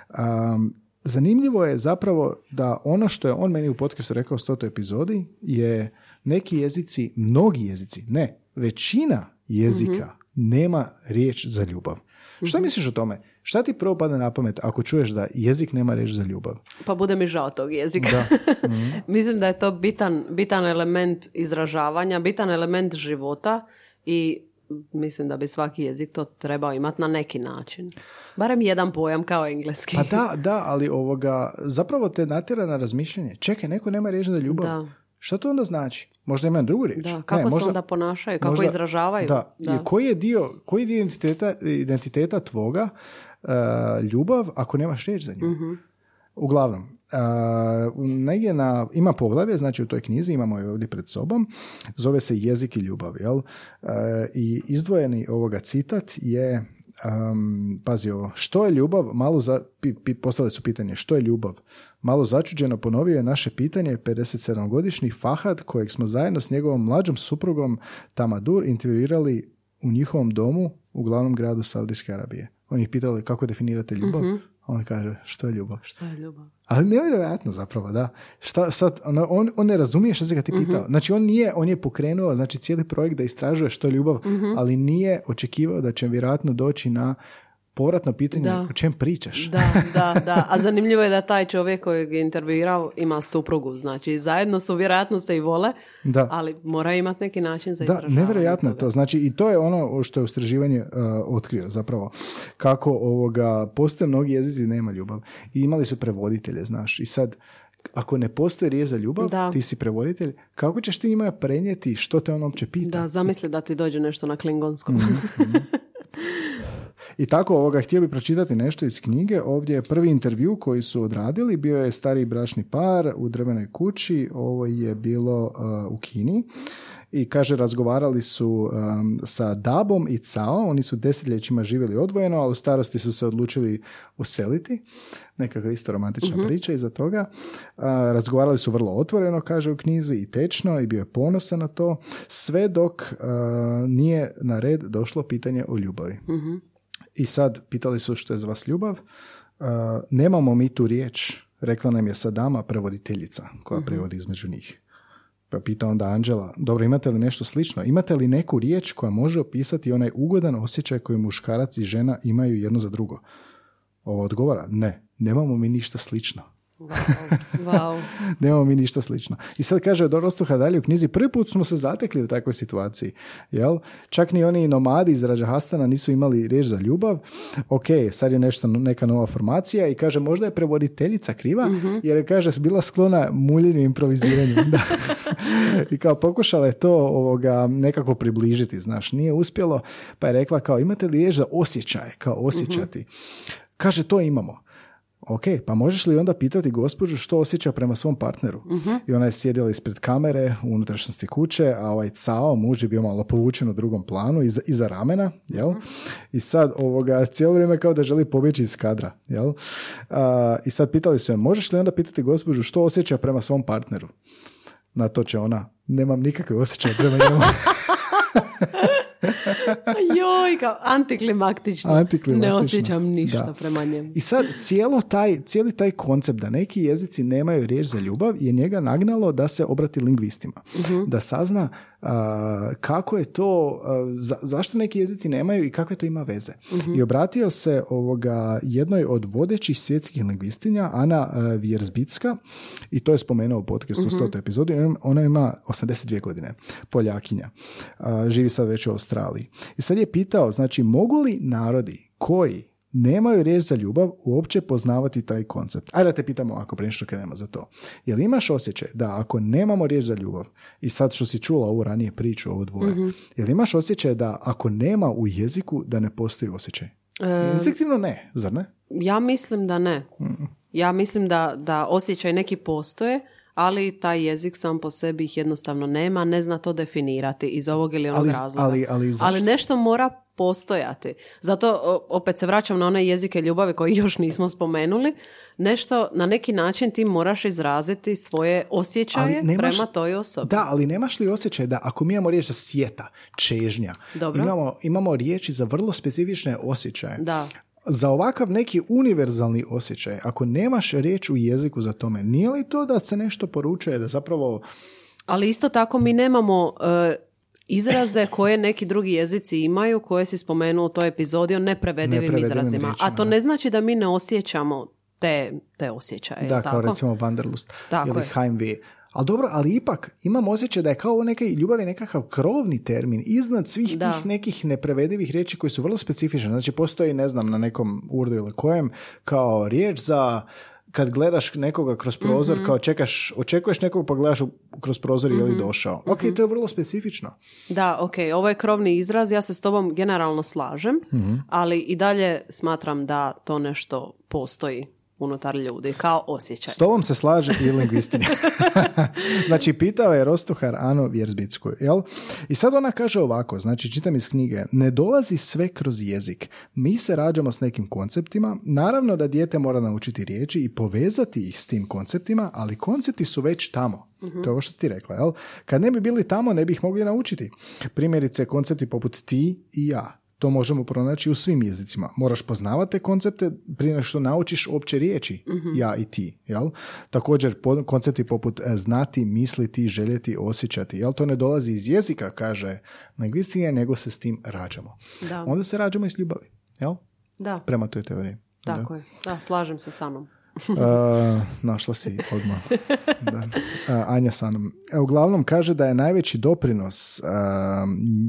Um, zanimljivo je zapravo da ono što je on meni u podcastu rekao u stotoj epizodi je neki jezici, mnogi jezici, ne, većina jezika nema riječ za ljubav. Što misliš o tome? Šta ti prvo pada na pamet ako čuješ da jezik nema riječ za ljubav? Pa bude mi žao tog jezika. Da. Mislim da je to bitan, bitan element izražavanja, bitan element života i mislim da bi svaki jezik to trebao imati na neki način. Barem jedan pojam kao engleski. Pa da, da, ali ovoga, zapravo te natjera na razmišljanje. Čekaj, neko nema riječ za ljubav. Da. Šta to onda znači? Možda ima drugu riječ. Da, kako Ne, se možda- onda ponašaju, kako možda- izražavaju. Da. I koji je dio, koji je dio identiteta, identiteta tvoga uh, ljubav ako nemaš riječ za nju? Mhm. Uglavnom, uh, negdje na, ima poglavlje, znači u toj knjizi, imamo je ovdje pred sobom, zove se Jezik i ljubav, jel? Uh, I izdvojeni ovoga citat je Um, pazi ovo, što je ljubav? Malo za, pi, pi- postavili su pitanje, što je ljubav? Malo začuđeno ponovio je naše pitanje 57-godišnji Fahad kojeg smo zajedno s njegovom mlađom suprugom Tamadur intervjuirali u njihovom domu u glavnom gradu Saudijske Arabije. On ih pitali kako definirate ljubav? On kaže, što je ljubav? Što je ljubav? Ali nevjerojatno zapravo, da. Šta, sad, ono, on, on ne razumije što se ga ti Mhm. pitao. Znači, on nije, on je pokrenuo znači, cijeli projekt da istražuje što je ljubav, Mhm. ali nije očekivao da će vjerojatno doći na povratno pitanje Da. o čem pričaš. Da, da, da. A zanimljivo je da taj čovjek kojeg je intervjuirao ima suprugu. Znači, zajedno su vjerojatno se i vole, Da. ali mora imati neki način za Da, nevjerojatno je to. Znači, i to je ono što je istraživanje uh, otkrio zapravo. Kako ovoga, postoje mnogi jezici nema ljubav. I imali su prevoditelje, znaš. I sad, ako ne postoji riječ za ljubav, Da. ti si prevoditelj, kako ćeš ti njima prenijeti što te on uopće pita? Da, zamisli da ti dođe nešto na klingonskom. Mhm. I tako ovoga, htio bi pročitati nešto iz knjige. Ovdje je prvi intervju koji su odradili. Bio je stari bračni par u drvenoj kući. Ovo je bilo uh, u Kini. I kaže, razgovarali su um, sa Dabom i Cao. Oni su desetljećima živjeli odvojeno, a u starosti su se odlučili useliti. Nekakva isto romantična priča iza toga. Uh, razgovarali su vrlo otvoreno, kaže u knjizi, i tečno, i bio je ponosan na to. Sve dok uh, nije na red došlo pitanje o ljubavi. I sad pitali su što je za vas ljubav. Uh, nemamo mi tu riječ, rekla nam je Sadama, prevoditeljica, koja prevodi između njih. Pa pita onda Anđela, dobro, imate li nešto slično? Imate li neku riječ koja može opisati onaj ugodan osjećaj koji muškarac i žena imaju jedno za drugo? Ovo odgovara, ne, nemamo mi ništa slično. Wow. Nemamo mi ništa slično. I sad kaže Dorostuha dalje u knjizi, prvi put smo se zatekli u takvoj situaciji. Jel? Čak ni oni nomadi iz Rađahastana nisu imali riječ za ljubav. Ok, sad je nešto, neka nova formacija i kaže možda je prevoditeljica kriva, jer je kaže bila sklona muljenju i improviziranju. I kao pokušala je to ovoga nekako približiti, znaš, nije uspjelo, pa je rekla kao imate li riječ za osjećaj, kao osjećati. Kaže to imamo. Ok, pa možeš li onda pitati gospođu što osjeća prema svom partneru? I ona je sjedila ispred kamere u unutrašnjosti kuće, a ovaj cao, muž je bio malo povučen u drugom planu, iza, iza ramena, jel? I sad ovoga, cijelo vrijeme kao da želi pobjeći iz kadra, jel? A, I sad pitali su je, možeš li onda pitati gospođu što osjeća prema svom partneru? Na to će ona, nemam nikakve osjećaje prema njemu. Joj, kao antiklimaktično. Antiklimaktično, Ne osjećam ništa da. prema njemu. I sad cijelo taj, cijeli taj koncept da neki jezici nemaju riječ za ljubav je njega nagnalo da se obrati lingvistima. Da sazna kako je to, za- zašto neki jezici nemaju i kakve to ima veze. I obratio se ovoga jednoj od vodećih svjetskih lingvistinja, Ana Vjerzbicka, i to je spomenuo u podcastu u 100. epizodi, ona ima 82 godine, Poljakinja. Živi sad već u Australiji. I sad je pitao, znači, mogu li narodi koji nemaju riječ za ljubav uopće poznavati taj koncept. Ajde da te pitamo ako prije što krenemo za to. Jel imaš osjećaj da ako nemamo riječ za ljubav, i sad što si čula ovu ranije priču, ovo dvoje, jel imaš osjećaj da ako nema u jeziku da ne postoji osjećaj? Instinktivno ne, zar ne? Ja mislim da ne. Ja mislim da, da osjećaj neki postoje, ali taj jezik sam po sebi ih jednostavno nema, ne zna to definirati iz ovog ili onog Ali- razloga. ali- ali ali nešto mora postojati. Zato opet se vraćam na one jezike ljubavi koje još nismo spomenuli. Nešto na neki način ti moraš izraziti svoje osjećaje Ali nemaš- prema toj osobi. Da, ali nemaš li osjećaj da ako mi imamo riječ za sjeta, čežnja, Dobro. imamo, imamo riječi za vrlo specifične osjećaje. Da. Za ovakav neki univerzalni osjećaj, ako nemaš riječ u jeziku za tome, nije li to da se nešto poručuje, da zapravo... Ali isto tako mi nemamo e, izraze koje neki drugi jezici imaju, koje si spomenuo u toj epizodi o neprevedivim, Neprevedivim izrazima. riječima, A to ne znači da mi ne osjećamo te, te osjećaje. da, jel kao tako? recimo Wanderlust Tako ili je. Heimweh. Ali dobro, ali ipak imam osjećaj da je kao neka ljubav je nekakav krovni termin iznad svih Da. tih nekih neprevedivih riječi koji su vrlo specifične. Znači postoji, ne znam, na nekom urdu ili kojem kao riječ za kad gledaš nekoga kroz prozor, Mhm. kao čekaš, očekuješ nekog pa gledaš kroz prozor je Mhm. li došao. Ok, to je vrlo specifično. Da, ok, ovo je krovni izraz, ja se s tobom generalno slažem, Mhm. ali i dalje smatram da to nešto postoji unutar ljudi, kao osjećaj. S tobom se slaže i lingvistinja. znači, pitao je Rostuhar Anu Vjerzbicku, jel? I sad ona kaže ovako, znači, čitam iz knjige, ne dolazi sve kroz jezik. Mi se rađamo s nekim konceptima, naravno da dijete mora naučiti riječi i povezati ih s tim konceptima, ali koncepti su već tamo. To je ovo što si ti rekla, jel? Kad ne bi bili tamo, ne bi ih mogli naučiti. Primjerice, koncepti poput ti i ja. To možemo pronaći u svim jezicima. Moraš poznavati te koncepte prije nego što naučiš opće riječi, ja i ti. Jel? Također po- koncepti poput e, znati, misliti, željeti, osjećati. Jel? To ne dolazi iz jezika, kaže lingvistika, nego se s tim rađamo. Da. Onda se rađamo iz ljubavi. Jel? Da, Prema toj teoriji. tako je. Da, slažem se sa mnom. Uh, našla si odmah. Da. Uh, Anja Sanom. E, uglavnom kaže da je najveći doprinos uh,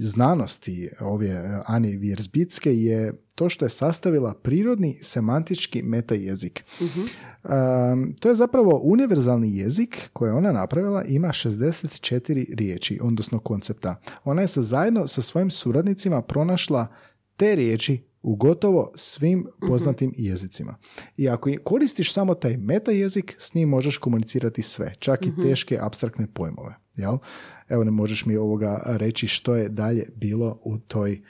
znanosti ove uh, Ani Vjerzbicke je to što je sastavila prirodni semantički metajezik. Um, to je zapravo univerzalni jezik koji je ona napravila, ima 64 riječi, odnosno koncepta. Ona je sa zajedno sa svojim suradnicima pronašla te riječi u gotovo svim poznatim jezicima. I ako koristiš samo taj meta jezik, s njim možeš komunicirati sve, čak i teške abstraktne pojmove. Jel? Evo ne možeš mi ovoga reći što je dalje bilo u toj,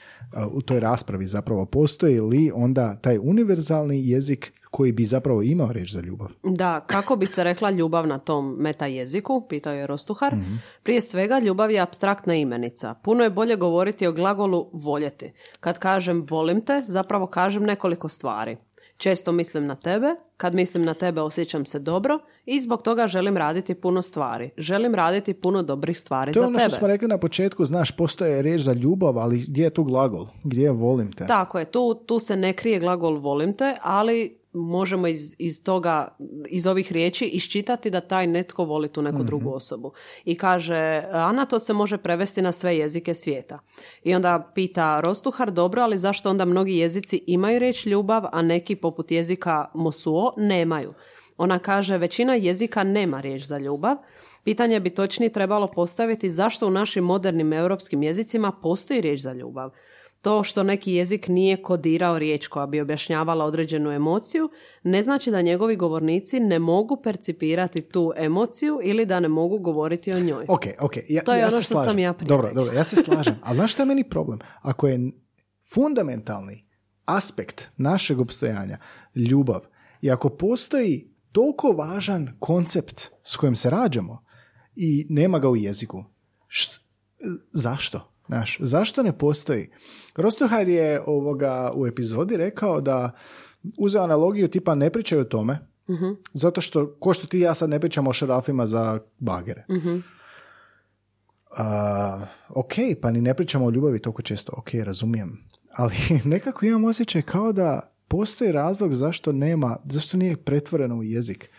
u toj raspravi. Zapravo postoji li onda taj univerzalni jezik koji bi zapravo imao riječ za ljubav? Da, kako bi se rekla ljubav na tom meta jeziku, pitao je Rostuhar. Prije svega, ljubav je abstraktna imenica. Puno je bolje govoriti o glagolu voljeti. Kad kažem volim te, zapravo kažem nekoliko stvari. Često mislim na tebe, kad mislim na tebe osjećam se dobro i zbog toga želim raditi puno stvari. Želim raditi puno dobrih stvari To je za ono tebe. što smo rekli na početku, znaš, postoje riječ za ljubav, ali gdje je tu glagol? Gdje je volim te? Tako je, tu, tu se ne krije glagol volim te, ali možemo iz, iz toga, iz ovih riječi iščitati da taj netko voli tu neku drugu osobu. I kaže, Ana, to se može prevesti na sve jezike svijeta. I onda pita Rostuhar, dobro, ali zašto onda mnogi jezici imaju riječ ljubav, a neki poput jezika Mosuo nemaju? Ona kaže, većina jezika nema riječ za ljubav. Pitanje bi točnije trebalo postaviti zašto u našim modernim europskim jezicima postoji riječ za ljubav. To što neki jezik nije kodirao riječ koja bi objašnjavala određenu emociju, ne znači da njegovi govornici ne mogu percipirati tu emociju ili da ne mogu govoriti o njoj. Ok, ok. Ja, To je ja ono se što slažem. sam ja prije Dobro, dobro, ja se slažem. Ali znaš što je meni problem? Ako je fundamentalni aspekt našeg opstojanja ljubav i ako postoji toliko važan koncept s kojim se rađamo i nema ga u jeziku, št- zašto? Znaš, zašto ne postoji? Rostohar je ovoga u epizodi rekao da uzeo analogiju tipa ne pričaju o tome, zato što, ko što ti ja sad ne pričamo o šarafima za bagere. A, ok, pa ni ne pričamo o ljubavi toliko često, ok, razumijem. Ali nekako imam osjećaj kao da postoji razlog zašto nema, zašto nije pretvoreno u jezik.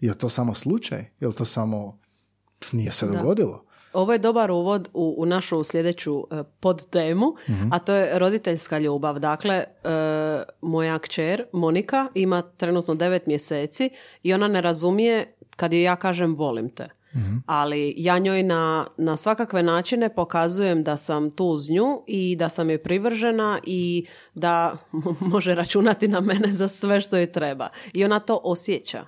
Je li to samo slučaj? Je li to samo nije se dogodilo? Ovo je dobar uvod u, u našu sljedeću e, podtemu, a to je roditeljska ljubav. Dakle, e, moja kćer Monika ima trenutno devet mjeseci i ona ne razumije kad joj ja kažem volim te. Ali ja njoj na, na svakakve načine pokazujem da sam tu uz nju i da sam joj privržena i da može računati na mene za sve što joj treba. I ona to osjeća.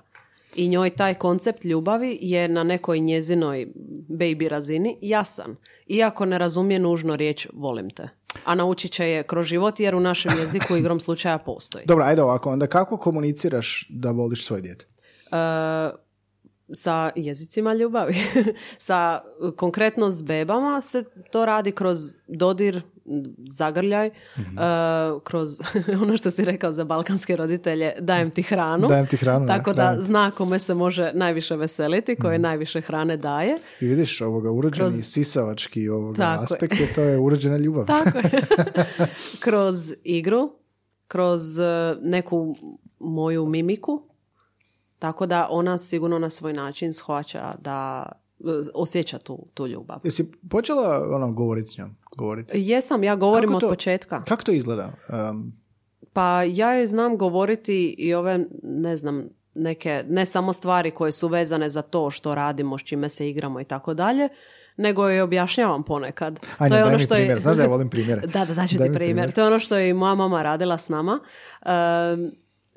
I njoj taj koncept ljubavi je na nekoj njezinoj baby razini jasan. Iako ne razumije nužno riječ volim te. A naučit će je kroz život jer u našem jeziku igrom slučaja postoji. Dobro, ajde ovako, onda kako komuniciraš da voliš svoje dijete? E, sa jezicima ljubavi. sa konkretno s bebama se to radi kroz dodir, zagrljaj, Mhm. e, kroz ono što si rekao za balkanske roditelje, dajem ti hranu. Dajem ti hranu, Tako da, da. Mhm. zna kome se može najviše veseliti, koje najviše hrane daje. I vidiš ovoga urođeni Kroz- sisavački ovoga aspekt je to je urođena ljubav. Tako je. kroz igru, kroz e, neku moju mimiku, tako da ona sigurno na svoj način shvaća da osjeća tu, tu ljubav. Jesi počela ono govoriti s njom? Govoriti? Jesam, ja govorim Kako od to- početka. Kako to izgleda? Um, Pa ja je znam govoriti i ove, ne znam, neke, ne samo stvari koje su vezane za to što radimo, s čime se igramo i tako dalje, nego je objašnjavam ponekad. Ajde, daj mi primjer. Znaš da ja volim primjere. da, da, daću Daj ti primjer. primjer. To je ono što je i moja mama radila s nama. Ehm,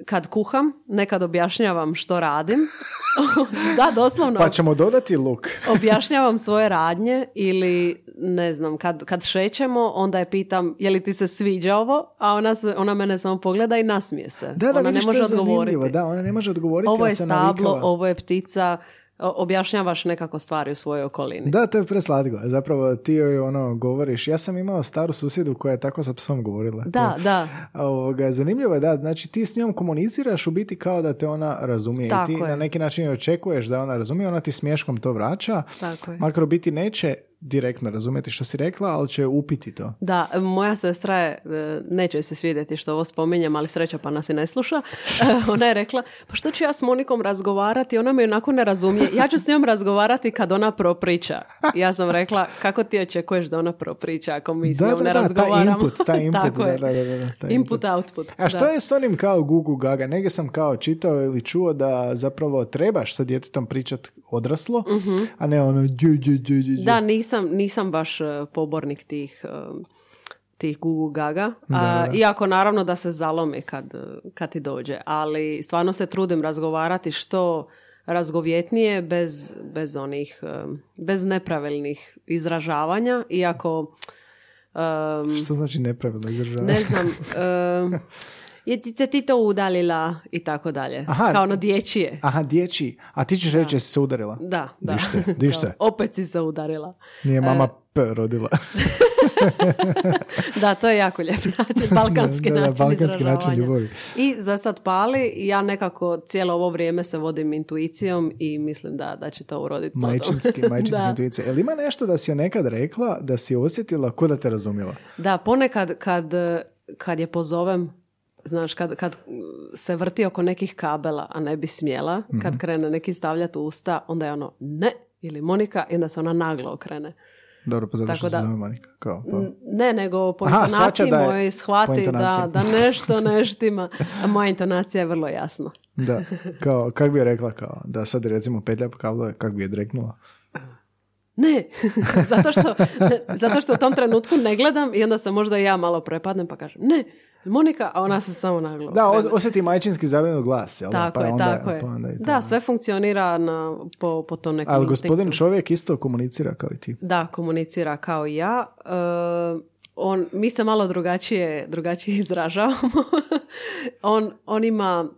kad kuham, nekad objašnjavam što radim. da, doslovno. pa ćemo dodati luk. objašnjavam svoje radnje ili ne znam, kad, kad šećemo, onda je pitam je li ti se sviđa ovo, a ona, se, ona mene samo pogleda i nasmije se. Da, da, ona vidiš, ne može to je odgovoriti. Da, ona ne može odgovoriti, Ovo je stablo, navikava. ovo je ptica, objašnjavaš nekako stvari u svojoj okolini. Da, to je preslatko. Zapravo ti joj ono govoriš. Ja sam imao staru susjedu koja je tako sa psom govorila. Da, da. Ovoga, zanimljivo je da, znači ti s njom komuniciraš u biti kao da te ona razumije Tako i ti je. na neki način očekuješ da ona razumije, ona ti smješkom to vraća, Tako je. makar u biti neće direktno razumjeti što si rekla, ali će upiti to. Da, moja sestra je, e, neće se svidjeti što ovo spominjem, ali sreća pa nas i ne sluša. E, Ona je rekla, pa što ću ja s Monikom razgovarati, ona me onako ne razumije. Ja ću s njom razgovarati kad ona propriča. Ja sam rekla, kako ti očekuješ da ona propriča ako mi s Da, njom da, ne da, razgovaramo? input, taj input, Tako da, je. da, da, da, taj Input, output. A što da. je s onim kao gugu gaga? Negdje sam kao čitao ili čuo da zapravo trebaš sa djetetom pričat odraslo, a ne ono dju, dju, dju. Da, nisam, nisam baš e, pobornik tih, e, tih gugu gaga. A, Iako naravno da se zalomi kad, kad ti dođe. Ali stvarno se trudim razgovarati što razgovjetnije bez, bez onih, e, bez nepravilnih izražavanja. Iako, e, Što znači nepravilno izražavanje? ne znam, e, Jecice ti to udalila i tako dalje. Aha. Kao ono dječije. Aha, dječji. A ti ćeš reći jesi se udarila? Da, da. Diš se, diš se. Opet si se udarila. Nije mama E. P rodila. Da, to je jako lijep način, balkanski Da, da, da, način balkanski način ljubavi. I za sad pali, ja nekako cijelo ovo vrijeme se vodim intuicijom i mislim da, da će to uroditi. Majčinski, majčinski da. intuicija. Jel ima nešto da si joj nekad rekla da si osjetila ko da te razumjela? Da, ponekad kad, kad je pozovem, znaš, kad, kad se vrti oko nekih kabela, a ne bi smjela, Mhm. kad krene neki stavljati usta, onda je ono ne, ili Monika, i onda se ona naglo okrene. Dobro, pa zato Tako što se da- zove Monika. Kao, pa. Ne, nego po Aha, intonaciji da je- mojoj po shvati da, da nešto ne štima. A moja intonacija je vrlo jasna. Da, kao, kak bi joj rekla kao, da sad recimo petlja po kablove, kak bi je dreknula? Ne, zato što, zato što u tom trenutku ne gledam i onda se možda i ja malo prepadnem pa kažem ne, Monika, a ona se samo naglo Da, osjeti majčinski zabrinut glas, jel? da? Tako pa je, onda, tako je. Pa onda i. Da, sve funkcionira na, po, po tom nekom Ali gospodin instinktu. čovjek isto komunicira kao i ti. Da, komunicira kao i ja. E, on, mi se malo drugačije, drugačije izražavamo. on, on ima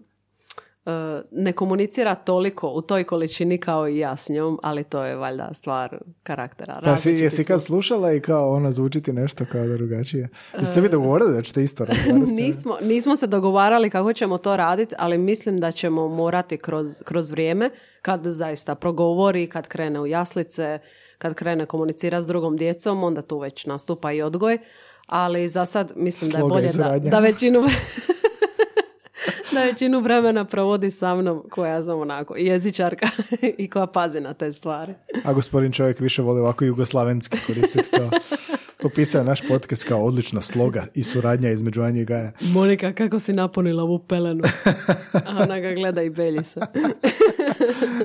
ne komunicira toliko u toj količini kao i ja s njom, ali to je valjda stvar karaktera. Pa si, jesi kad slušala i kao ono zvuči ti nešto kao drugačije? Jeste se vi dogovorili da ćete isto njom? Nismo, nismo se dogovarali kako ćemo to raditi, ali mislim da ćemo morati kroz, kroz vrijeme, kad zaista progovori, kad krene u jaslice, kad krene komunicirati s drugom djecom, onda tu već nastupa i odgoj. Ali za sad mislim da je Sloga bolje da, da većinu da većinu vremena provodi sa mnom koja sam onako jezičarka i koja pazi na te stvari. A gospodin čovjek više voli ovako jugoslavenski koristiti kao opisao je naš podcast kao odlična sloga i suradnja između Anje i Gaja. Monika, kako si napunila ovu pelenu? A ona ga gleda i belji se.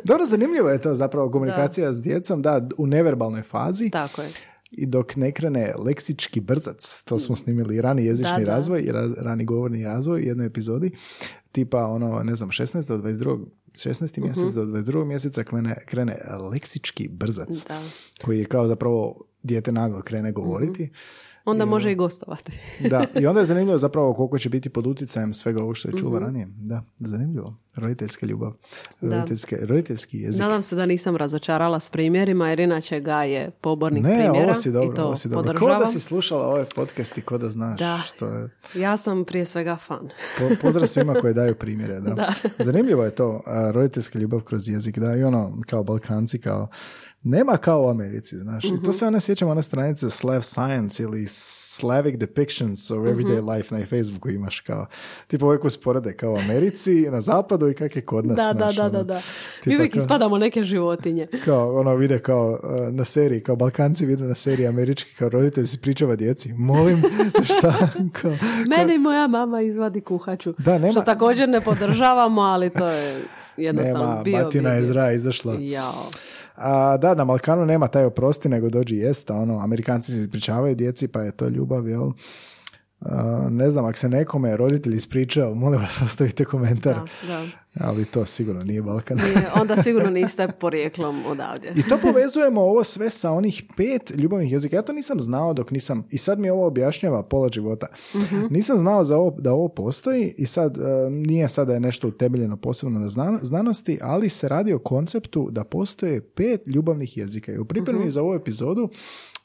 Dobro, zanimljivo je to zapravo komunikacija s djecom, da, u neverbalnoj fazi. Tako je. I dok ne krene leksički brzac, to smo snimili rani jezični Da, da. razvoj i ra- rani govorni razvoj u jednoj epizodi, tipa ono, ne znam, 16. do 22. 16. Mhm. mjesec do 22. mjeseca krene, krene leksički brzac, Da. koji je kao zapravo dijete naglo krene govoriti. Onda može i gostovati. Da, i onda je zanimljivo zapravo koliko će biti pod utjecajem svega ovo što je Mhm. čuva ranije. Da, zanimljivo. Roditeljska ljubav. Roditeljske, roditeljski jezik. Nadam se da nisam razočarala s primjerima, jer inače ga je pobornik Ne, primjera ovo si dobro, i to ovo si dobro. Podržavam. da si slušala ovaj podcast i ko da znaš Da. što je. Ja sam prije svega fan. Po, pozdrav svima koji daju primjere. Da. Zanimljivo je to, roditeljska ljubav kroz jezik, da, i ono, kao Balkanci, kao, nema kao u Americi, znaš. I to se ona sjećam one stranice Slav Science ili Slavic Depictions of Everyday Life na Facebooku imaš kao, tipo uvijek usporede kao u Americi, na zapadu i kak je kod nas, Da, da, znaš, da, ono, da, da. Mi uvijek kao- ispadamo neke životinje. kao ono vide kao uh, na seriji, kao Balkanci vide na seriji američki kao roditelj se pričava djeci. Molim, šta? Kao, Meni moja mama izvadi kuhaču. Da, nema- Što također ne podržavamo, ali to je jednostavno nema, bio batina je zra izašla. Jao. A, da, na Balkanu nema taj oprosti, nego dođi jest, a ono, Amerikanci se ispričavaju djeci, pa je to ljubav, jel? A, ne znam, ako se nekome roditelj ispričao, molim vas ostavite komentar. Da, da. Ali to sigurno nije Balkan. Nije- onda sigurno niste porijeklom odavdje. I to povezujemo ovo sve sa onih pet ljubavnih jezika. Ja to nisam znao dok nisam, i sad mi ovo objašnjava pola života. Nisam znao za ovo, da ovo postoji i sad e, nije sada je nešto utemeljeno posebno na znan- znanosti, ali se radi o konceptu da postoje pet ljubavnih jezika. I u pripremi za ovu epizodu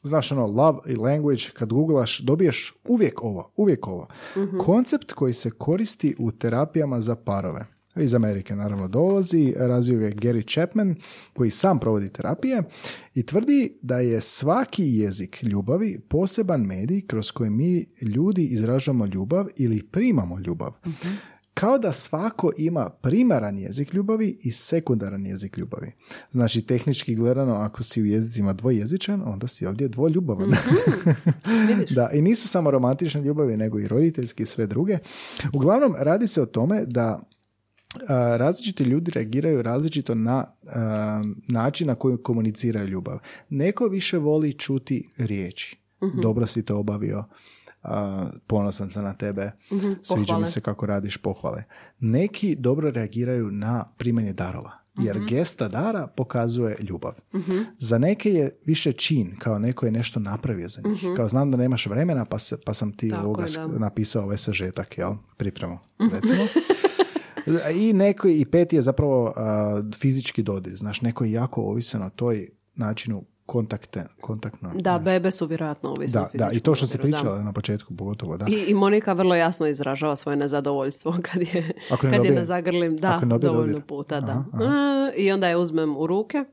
Znaš ono, love i language, kad googlaš, dobiješ uvijek ovo, uvijek ovo. Koncept koji se koristi u terapijama za parove iz Amerike naravno dolazi, razvio je Gary Chapman koji sam provodi terapije i tvrdi da je svaki jezik ljubavi poseban medij kroz koji mi ljudi izražavamo ljubav ili primamo ljubav. Kao da svako ima primaran jezik ljubavi i sekundaran jezik ljubavi. Znači, tehnički gledano, ako si u jezicima dvojezičan, onda si ovdje dvoljubavan. da, i nisu samo romantične ljubavi, nego i roditeljski i sve druge. Uglavnom, radi se o tome da a, različiti ljudi reagiraju različito na a, način na koji komuniciraju ljubav. Neko više voli čuti riječi. Dobro si to obavio, a, ponosan sam na tebe, sviđa mi se kako radiš pohvale. Neki dobro reagiraju na primanje darova. jer gesta dara pokazuje ljubav. Za neke je više čin, kao neko je nešto napravio za njih. Kao znam da nemaš vremena, pa, se, pa sam ti Tako ovoga je, napisao ovaj sažetak, jel? Pripremu, recimo. I neko, i peti je zapravo a, fizički dodir. Znaš, neko je jako ovisan o toj načinu kontakte, kontaktno. Da, bebe su vjerojatno ovisne Da, da, i to što da. pričala na početku, pogotovo, da. I, I Monika vrlo jasno izražava svoje nezadovoljstvo kad je, Ako ne kad je na zagrlim, da, dovoljno dodir. puta, da. Aha, I onda je uzmem u ruke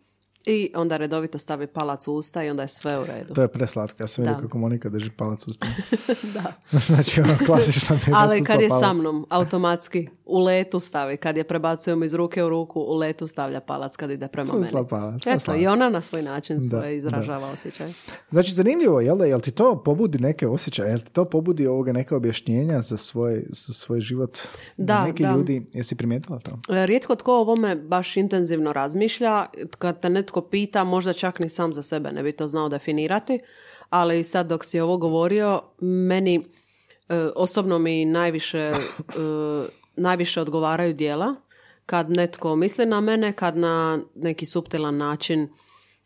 i onda redovito stavi palac u usta i onda je sve u redu. To je preslatko. Ja sam vidio Da. kako Monika drži palac u ustima. da. znači, ono, klasična Ali usta kad je palac. sa mnom, automatski u letu stavi. Kad je prebacujemo iz ruke u ruku, u letu stavlja palac kad ide prema meni. palac, Eto, i ona na svoj način Da, svoje izražava osjećaj. Znači, zanimljivo, jel da? Jel ti to pobudi neke osjećaje? Jel ti to pobudi ovoga neka objašnjenja za svoj, za svoj život? Da, Neki da. ljudi, jesi primijetila to? E, Rijetko tko ovome baš intenzivno razmišlja. Kad te netko pita, možda čak ni sam za sebe ne bi to znao definirati. Ali sad dok si ovo govorio, meni e, osobno mi najviše, e, najviše odgovaraju dijela. Kad netko misli na mene, kad na neki suptilan način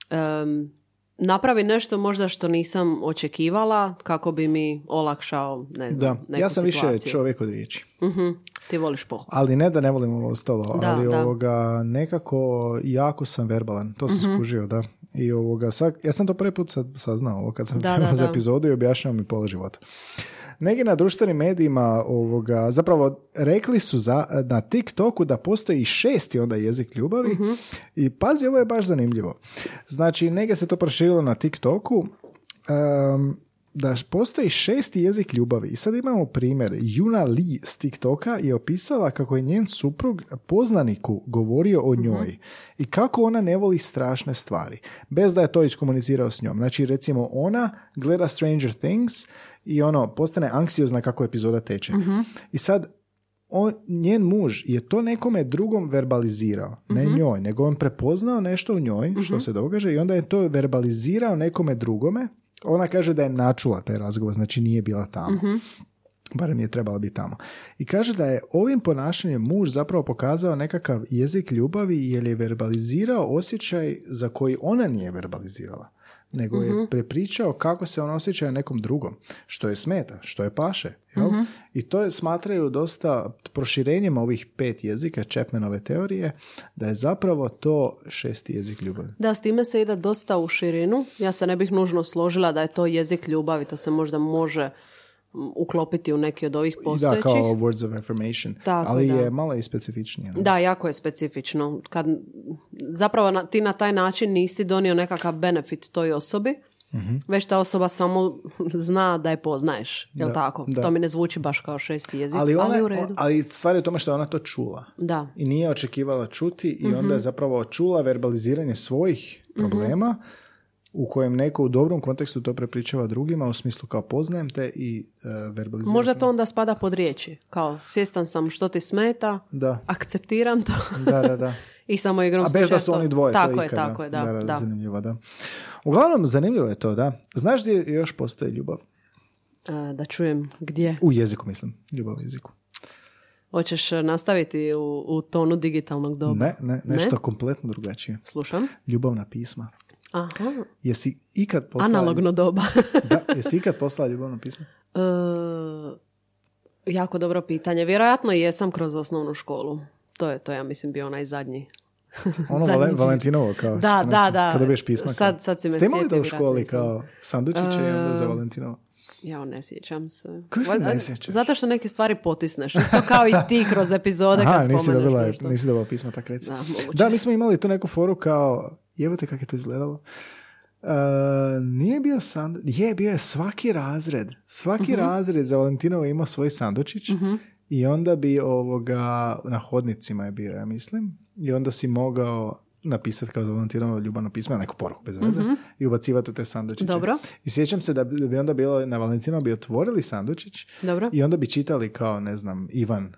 em, napravi nešto možda što nisam očekivala kako bi mi olakšao ne znam, Da, neku ja sam više situaciju. čovjek od riječi. Mhm, Ti voliš pohvalu. Ali ne da ne volim ovo ostalo, Da, ali da. ovoga, nekako jako sam verbalan. To sam skužio, da. I ovoga, sad, ja sam to prvi put sad saznao, ovo kad sam Da, krenuo da, za epizodu i objašnjao mi pola života. Neki na društvenim medijima ovoga, zapravo rekli su za, na TikToku da postoji šesti onda jezik ljubavi Mhm. i pazi, ovo je baš zanimljivo. Znači, negdje se to proširilo na TikToku em, da postoji šesti jezik ljubavi. I sad imamo primjer. Juna Lee s TikToka je opisala kako je njen suprug poznaniku govorio o njoj i kako ona ne voli strašne stvari, bez da je to iskomunicirao s njom. Znači, recimo, ona gleda Stranger Things i ono, postane anksiozna kako epizoda teče. I sad, on, njen muž je to nekome drugom verbalizirao, ne njoj, nego on prepoznao nešto u njoj što se događa i onda je to verbalizirao nekome drugome. Ona kaže da je načula taj razgovor, znači nije bila tamo. Barem je trebala biti tamo. I kaže da je ovim ponašanjem muž zapravo pokazao nekakav jezik ljubavi jer je verbalizirao osjećaj za koji ona nije verbalizirala nego je prepričao kako se on osjeća nekom drugom, što je smeta, što je paše. Jel? I to je, smatraju dosta proširenjem ovih pet jezika Chapmanove teorije, da je zapravo to šesti jezik ljubavi. Da, s time se ide dosta u širinu. Ja se ne bih nužno složila da je to jezik ljubavi, to se možda može uklopiti u neki od ovih I da, postojećih. kao words of affirmation, Tako, ali da. je malo i specifičnije. ne? Da, jako je specifično. Kad zapravo na, ti na taj način nisi donio nekakav benefit toj osobi, Mhm. već ta osoba samo zna da je poznaješ. Jel Da, tako? da. To mi ne zvuči baš kao šesti jezik, Ali, ali, ona, u redu. ali stvar je u tome što je ona to čula. Da. I nije očekivala čuti i onda Mhm. je zapravo čula verbaliziranje svojih problema u kojem neko u dobrom kontekstu to prepričava drugima u smislu kao poznajem te i uh, verbaliziram. Možda to onda spada pod riječi. Kao, svjestan sam što ti smeta, Da, akceptiram to da, da, da. i samo igram A bez da su oni dvoje Tako to je, ikada. tako je, da. da, Zanimljivo, da. Uglavnom, zanimljivo je to, da. Znaš gdje još postoji ljubav? A, da čujem gdje. U jeziku, mislim. Ljubav u jeziku. Hoćeš nastaviti u, u tonu digitalnog doba? Ne, ne, nešto kompletno drugačije. Slušam. Ljubavna pisma. Aha. Jesi ikad poslala... Analogno doba. Da, jesi ikad poslala ljubavno pismo? E, jako dobro pitanje. Vjerojatno jesam kroz osnovnu školu. To je to, ja mislim, bio onaj zadnji. Ono čin. Valentinovo kao Da, 14. da, da. Kad dobiješ pisma. Sad- kao- sad si me Ste imali to u školi kao sandučiće i onda za Valentinovo? Ja ne sjećam se. Kako se ne sjećaš? Zato što neke stvari potisneš. Isto kao i ti kroz epizode kad Aha, spomeneš nisi dobila, nešto. nisi dobila pisma, tak reci. Da, moguće. Da, mi smo imali tu neku foru kao, evo te kako je to izgledalo. Uh, nije bio sandučić, je, bio je svaki razred. Svaki Mhm. razred za Valentinovo imao svoj sandučić i onda bi ovoga, na hodnicima je bio, ja mislim, i onda si mogao napisati kao za Valentinovo ljubavno pismo, neku poruku bez veze, i ubacivati u te sandučiće. Dobro. I sjećam se da bi, da bi onda bilo, na Valentinovo bi otvorili sandučić Dobro. i onda bi čitali kao, ne znam, Ivan,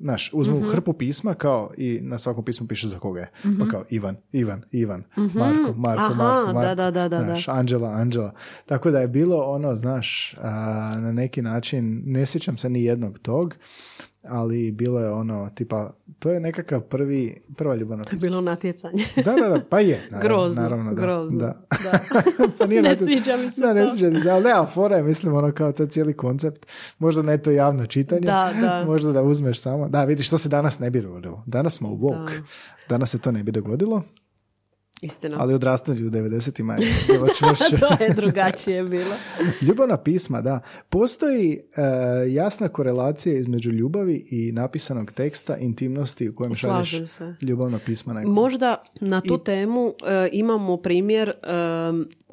Znaš, uzmu Mhm. hrpu pisma kao i na svakom pismu piše za koga je. Mhm. Pa kao Ivan, Ivan, Ivan, Marko, Marko, Aha, Marko, Marko. da, da, da, da, Znaš, Anđela, Anđela. Tako da je bilo ono, znaš, a, na neki način, ne sjećam se ni jednog tog, ali bilo je ono, tipa, to je nekakav prvi, prva ljubavna To je bilo natjecanje. Da, da, da, pa je. Naravno, Grozno, naravno, da, grozno. Da. Da. pa nije Ne natjec- sviđa mi se Da, ne to. sviđa mi se, ali nema fora je, mislim, ono kao to cijeli koncept. Možda ne to javno čitanje. Da, da. Možda da uzmeš samo. Da, vidiš, to se danas ne bi dogodilo. Danas smo u woke. Da. Danas se to ne bi dogodilo, Istina. ali odrastanje u 90-ima je bilo to je drugačije bilo. Ljubavna pisma, da. Postoji e, jasna korelacija između ljubavi i napisanog teksta, intimnosti u kojem šalješ Slažem se. ljubavna pisma nekom. Možda na tu temu e, imamo primjer e,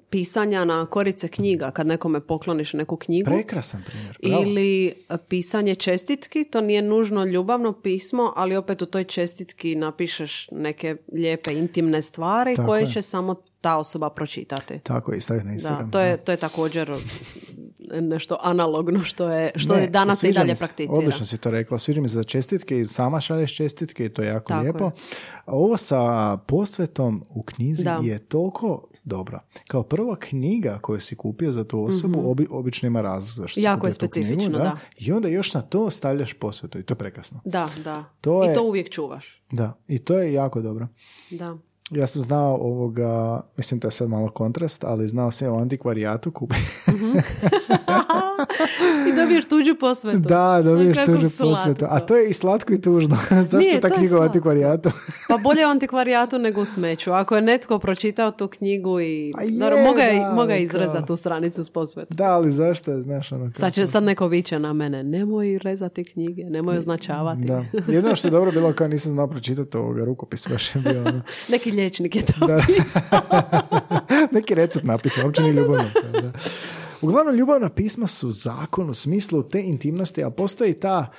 pisanja na korice knjiga kad nekome pokloniš neku knjigu. Prekrasan primjer. Bravo. Ili pisanje čestitki, to nije nužno ljubavno pismo, ali opet u toj čestitki napišeš neke lijepe intimne stvari Tako koje je. će samo ta osoba pročitati. Tako je, staviti na Da, Instagram. to je, to je također nešto analogno što je, što Ne, je danas i dalje prakticira. Odlično si to rekla. Sviđa mi se za čestitke i sama šalješ čestitke i to je jako Tako lijepo. je. Ovo sa posvetom u knjizi Da. je toliko dobro. Kao prva knjiga koju si kupio za tu osobu, obi- obično ima razlog zašto. Jako je tu knjigu, specifično, da. I onda još na to stavljaš posvetu i to je prekrasno. Da, da. To I je- to uvijek čuvaš. Da, i to je jako dobro. Da. Ja sam znao ovoga, mislim to je sad malo kontrast, ali znao sam u antikvarijatu kupi. I dobiješ tuđu posvetu. da, dobiješ Kako tuđu slatko. posvetu. A to je i slatko i tužno. Zašto Nije, je ta knjiga slatko. antikvarijatu? Pa bolje u antikvarijatu nego u smeću. Ako je netko pročitao tu knjigu i... A je, Dobro, moga je, da, moga izrezati tu stranicu s posvetom. Da, ali zašto je, znaš, ono... Sad, će, sad neko viče na mene, nemoj rezati knjige, nemoj označavati. Da. Jedino što je dobro bilo kao nisam znao pročitati ovoga rukopis baš je bio ono. Neki liječnik je to Da. pisao. Neki recept napisan, uopće nije ljubavno. Da. Uglavnom, ljubavna pisma su zakon u smislu te intimnosti, a postoji ta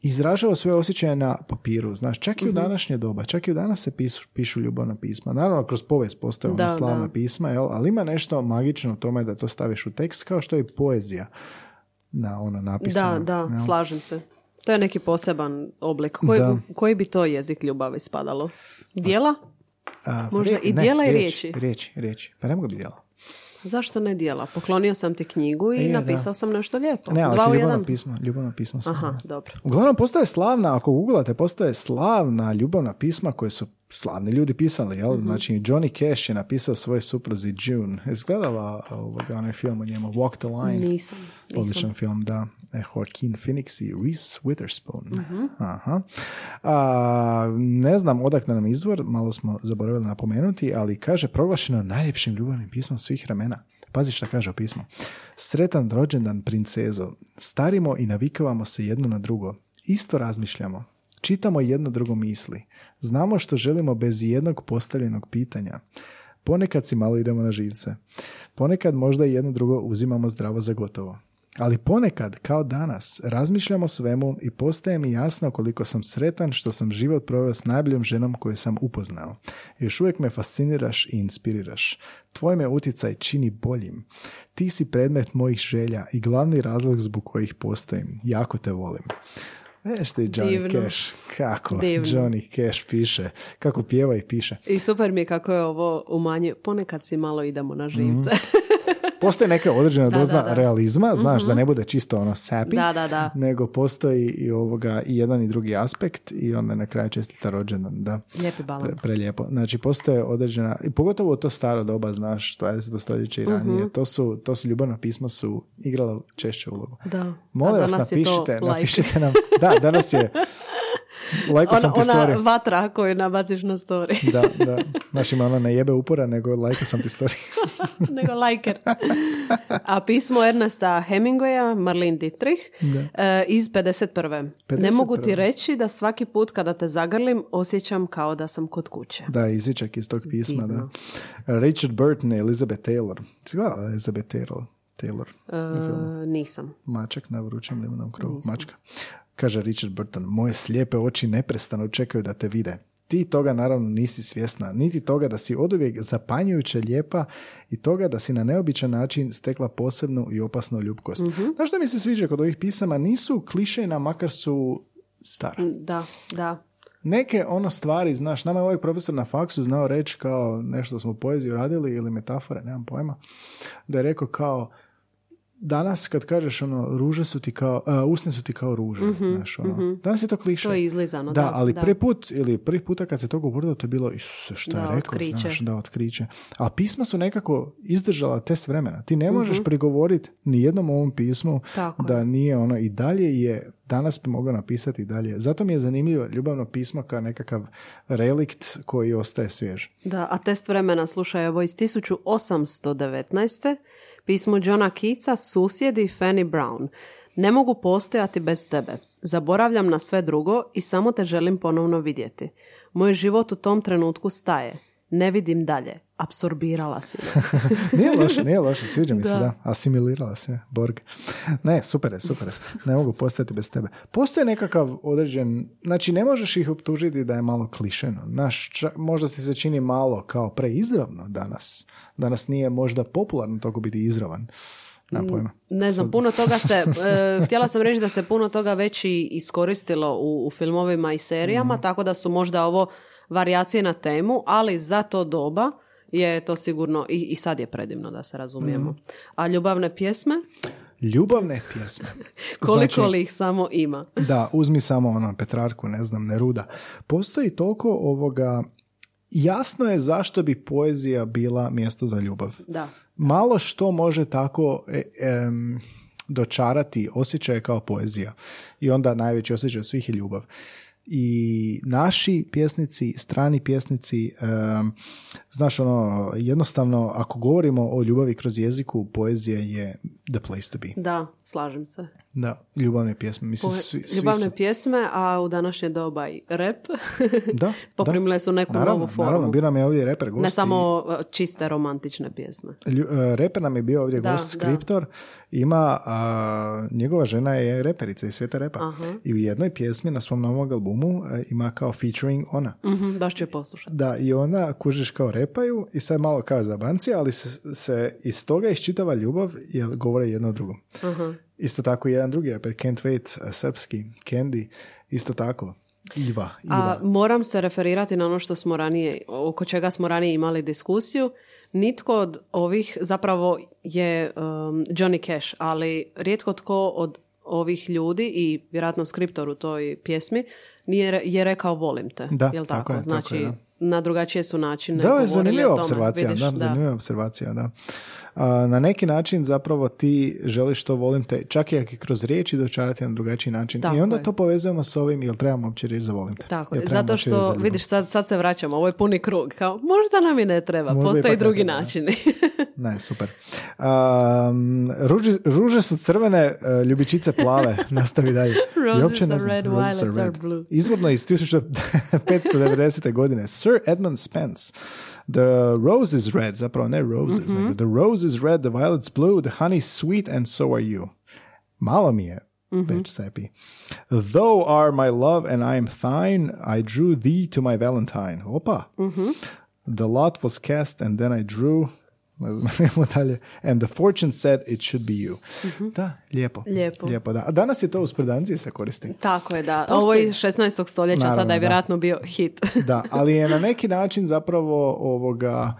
izražava svoje osjećaje na papiru. Znaš, čak i Mhm. u današnje doba, čak i u danas se pišu, pišu ljubavna pisma. Naravno, kroz povijest postoje ona slavna da. pisma, jel? ali ima nešto magično u tome da to staviš u tekst, kao što je poezija na ono napisano. Da, da, jel? slažem se. To je neki poseban oblik. Koji, koji bi to jezik ljubavi spadalo? Dijela? A, Možda rije- i dijela i riječi, riječi. Riječi. Pa ne mogu biti dijela. Zašto ne dijela? Poklonio sam ti knjigu i E, napisao da. sam nešto lijepo. Ne, ali Dva u ljubavna jedan. pisma, ljubavna pisma su. Aha, dobro. Uglavnom, postoje slavna, ako googlate, postoje slavna ljubavna pisma koje su slavni ljudi pisali, jel? Mhm. Znači, Johnny Cash je napisao svojoj supruzi June. Jesi gledala ovoga, onaj film o njemu, Walk the Line? Nisam. nisam. Odličan film, da. Joaquin Phoenix i Reese Witherspoon. Mhm. Aha. A, ne znam odakle nam izvor, malo smo zaboravili napomenuti, ali kaže proglašeno najljepšim ljubavnim pismom svih vremena. Pazi šta kaže o pismu. Sretan rođendan princezo. Starimo i navikavamo se jedno na drugo. Isto razmišljamo. Čitamo jedno drugo misli. Znamo što želimo bez jednog postavljenog pitanja. Ponekad si malo idemo na živce. Ponekad možda i jedno drugo uzimamo zdravo za gotovo. Ali ponekad, kao danas, razmišljam o svemu i postaje mi jasno koliko sam sretan što sam život proveo s najboljom ženom koju sam upoznao. Još uvijek me fasciniraš i inspiriraš. Tvoj me utjecaj čini boljim. Ti si predmet mojih želja i glavni razlog zbog kojih postojim. Jako te volim. Veš ti Johnny Divno. Cash, kako Divno. Johnny Cash piše, kako pjeva i piše. I super mi je kako je ovo umanje. Ponekad si malo idemo na živce. Postoji neka određena Da, doza da, da. realizma, znaš, da ne bude čisto ono sappy, Da, da, da. nego postoji i ovoga i jedan i drugi aspekt i onda na kraju čestita rođendan, da. Lijepi balans. Pre, prelijepo. Znači, postoje određena, i pogotovo to staro doba, znaš, 20. stoljeće i ranije, Mhm. to su, to su ljubavna pisma su igrala češće ulogu. Da. Molim vas, napišite, like. napišite nam. Da, danas je, lajko sam Ona, ti ona story. vatra koju nabaciš na story. Da, da. Znaš, ima ona ne jebe upora, nego lajko sam ti story. nego lajker. A pismo Ernesta Hemingwaya, Marlene Dietrich, e, iz 51. Ne mogu ti 51.. reći da svaki put kada te zagrlim osjećam kao da sam kod kuće. Da, izičak iz tog pisma, Divno. da. Richard Burton i Elizabeth Taylor. Gledala Elizabeth Taylor? Taylor. E, nisam. Mačak na vrućem limenom krovu. Mačka. Kaže Richard Burton, moje slijepe oči neprestano čekaju da te vide. Ti toga naravno nisi svjesna, niti toga da si oduvijek zapanjujuće lijepa i toga da si na neobičan način stekla posebnu i opasnu ljubkost. Znaš što mi se sviđa kod ovih pisama? Nisu klišejna, makar su stara. Da, da. Neke ono stvari, znaš, nama je ovaj profesor na faksu znao reći kao nešto smo poeziju radili ili metafore, nemam pojma, da je rekao kao danas kad kažeš ono, ruže su ti kao, a, usne su ti kao ruže, znaš, ono. Danas je to kliše. To je izlizano, Da, da, ali da. prvi put, ili prvi puta kad se to govorilo, to je bilo, isuse, što je rekao, otkriće. znaš, da, otkriće. A pisma su nekako izdržala test vremena. Ti ne Mhm. možeš prigovoriti ni jednom ovom pismu Tako da nije ono, i dalje je, danas bi mogao napisati i dalje. Zato mi je zanimljivo ljubavno pismo kao nekakav relikt koji ostaje svjež. Da, a test vremena, slušaj, ovo iz 1819. Pismo Johna Keatsa, susjedi Fanny Brown. Ne mogu postojati bez tebe. Zaboravljam na sve drugo i samo te želim ponovno vidjeti. Moj život u tom trenutku staje. Ne vidim dalje. Apsorbirala si me. Nije loše, nije loše, sviđa mi se, Da. da. Asimilirala se, Borg. Ne, super je, super je. Ne mogu postati bez tebe. Postoji nekakav određen, znači ne možeš ih optužiti da je malo klišeno. Naš, čak, možda ti se čini malo kao preizravno danas. Danas nije možda popularno toliko biti izravan. Nema pojma. Ne znam, puno toga se, e, htjela sam reći da se puno toga već i iskoristilo u, u filmovima i serijama, Mhm. tako da su možda ovo varijacije na temu, ali za to doba je to sigurno i, i sad je predivno da se razumijemo. Mhm. A ljubavne pjesme, Ljubavne pjesme. koliko Znači- li ih samo ima? Da, uzmi samo ono Petrarku, ne znam, Neruda. Postoji toliko ovoga, jasno je zašto bi poezija bila mjesto za ljubav. Da. Malo što može tako e, em, dočarati osjećaje kao poezija. I onda najveći osjećaj od svih je ljubav. I naši pjesnici, strani pjesnici, em, znaš ono, jednostavno, ako govorimo o ljubavi kroz jeziku, poezija je the place to be. Da, slažem se. Da, ljubavne pjesme. Mislim, svi, svi ljubavne su- pjesme, a u današnje doba i rap. Da, Poprimile da. su neku naravno, novu formu. Naravno, bio nam je ovdje reper gost. Ne samo e, čiste romantične pjesme. Lju- e, reper nam je bio ovdje Da, gost, da. skriptor. Ima, a, njegova žena je reperica iz svijeta repa. Aha. I u jednoj pjesmi na svom novom albumu e, ima kao featuring ona. Mhm, baš ću je poslušati. Da, i ona kužiš kao repaju i sad malo kao zabanci, ali se, se iz toga iščitava ljubav jer govore jedno o drugom. Aha. Isto tako i jedan drugi reper, Can't Wait, e, srpski, Candy, isto tako. Iva, Iva. A moram se referirati na ono što smo ranije, oko čega smo ranije imali diskusiju. Nitko od ovih zapravo je um, Johnny Cash, ali rijetko tko od ovih ljudi i vjerojatno skriptor u toj pjesmi nije je rekao volim te. Da, Jel tako tako? je, tako znači, je, da. na drugačije su načine Da, je zanimljiva observacija, Vidiš, da, zanimljiva observacija, da. Na neki način zapravo ti želiš to volim te, čak i ako kroz riječi dočarati na drugačiji način. Tako I onda je. to povezujemo s ovim, jel trebamo uopće reći za volim te? Tako je, zato što, vidiš, sad, sad se vraćamo, ovo je puni krug, kao možda nam i ne treba, Možda postoje i ipak ne drugi načini. Ne, super. Um, ruže, ruže su crvene, e, ljubičice plave. Nastavi dalje. Roses ne are znam. red, Roses violets are blue. Izvorno iz 1590. godine. Sir Edmund Spence. The rose is red, zapravo ne roses, Mhm. nego the rose is red, the violet's blue, the honey sweet and so are you. Malo mi je Mhm. već sepi. Though are my love and I am thine, I drew thee to my valentine. Opa. Mhm. The lot was cast and then I drew ne znam, dalje. And the fortune said it should be you. Da, lijepo. Lijepo. Lijepo, da. A danas je to u spredanciji se koristi. Tako je, da. Postoji- Ovo je iz 16. stoljeća, Naravno, tada je da. vjerojatno bio hit. Da, ali je na neki način zapravo ovoga...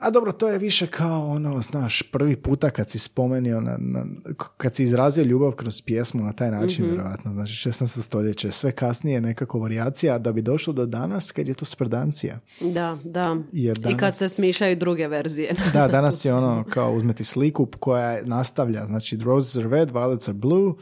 A dobro, to je više kao ono, znaš, prvi puta kad si spomenio, na, na- kad si izrazio ljubav kroz pjesmu na taj način, vjerojatno, znači 16. stoljeće, sve kasnije nekako varijacija da bi došlo do danas kad je to sprdancija. Da, da. Jer I kad danas- se smišljaju druge verzije. Da, danas je ono kao uzmeti sliku koja nastavlja, znači roses are red, violets are blue,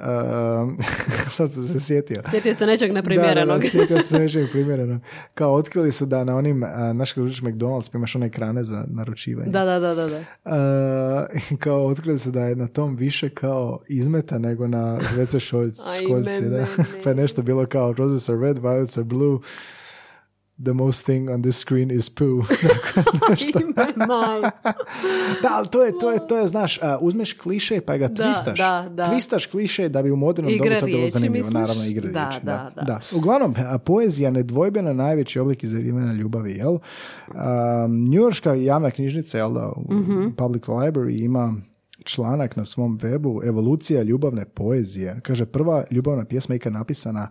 Um, sad sam se sjetio. Sjetio se nečeg neprimjerenog. Da, da, sjetio se nečeg primjerenog. Kao otkrili su da na onim, znaš kad uđeš McDonald's pa imaš one ekrane za naručivanje. Da, da, da, da. da. A, kao otkrili su da je na tom više kao izmeta nego na WC šoljci, školjci, da. pa je nešto bilo kao roses are red, violets are blue, the most thing on this screen is poo. Da, ali to je, to je, to je, znaš, a, uzmeš kliše pa ga Da, twistaš. da, da. Twistaš kliše da bi u modernom Igre dobu to bilo zanimljivo. misliš? Naravno, igre Da, riječi. da, da. Uglavnom, a, poezija nedvojbeno najveći oblik izrazivanja ljubavi, jel? Um, Njujorška javna knjižnica, jel da, u Mhm. Public Library ima članak na svom webu Evolucija ljubavne poezije. Kaže, prva ljubavna pjesma ikad napisana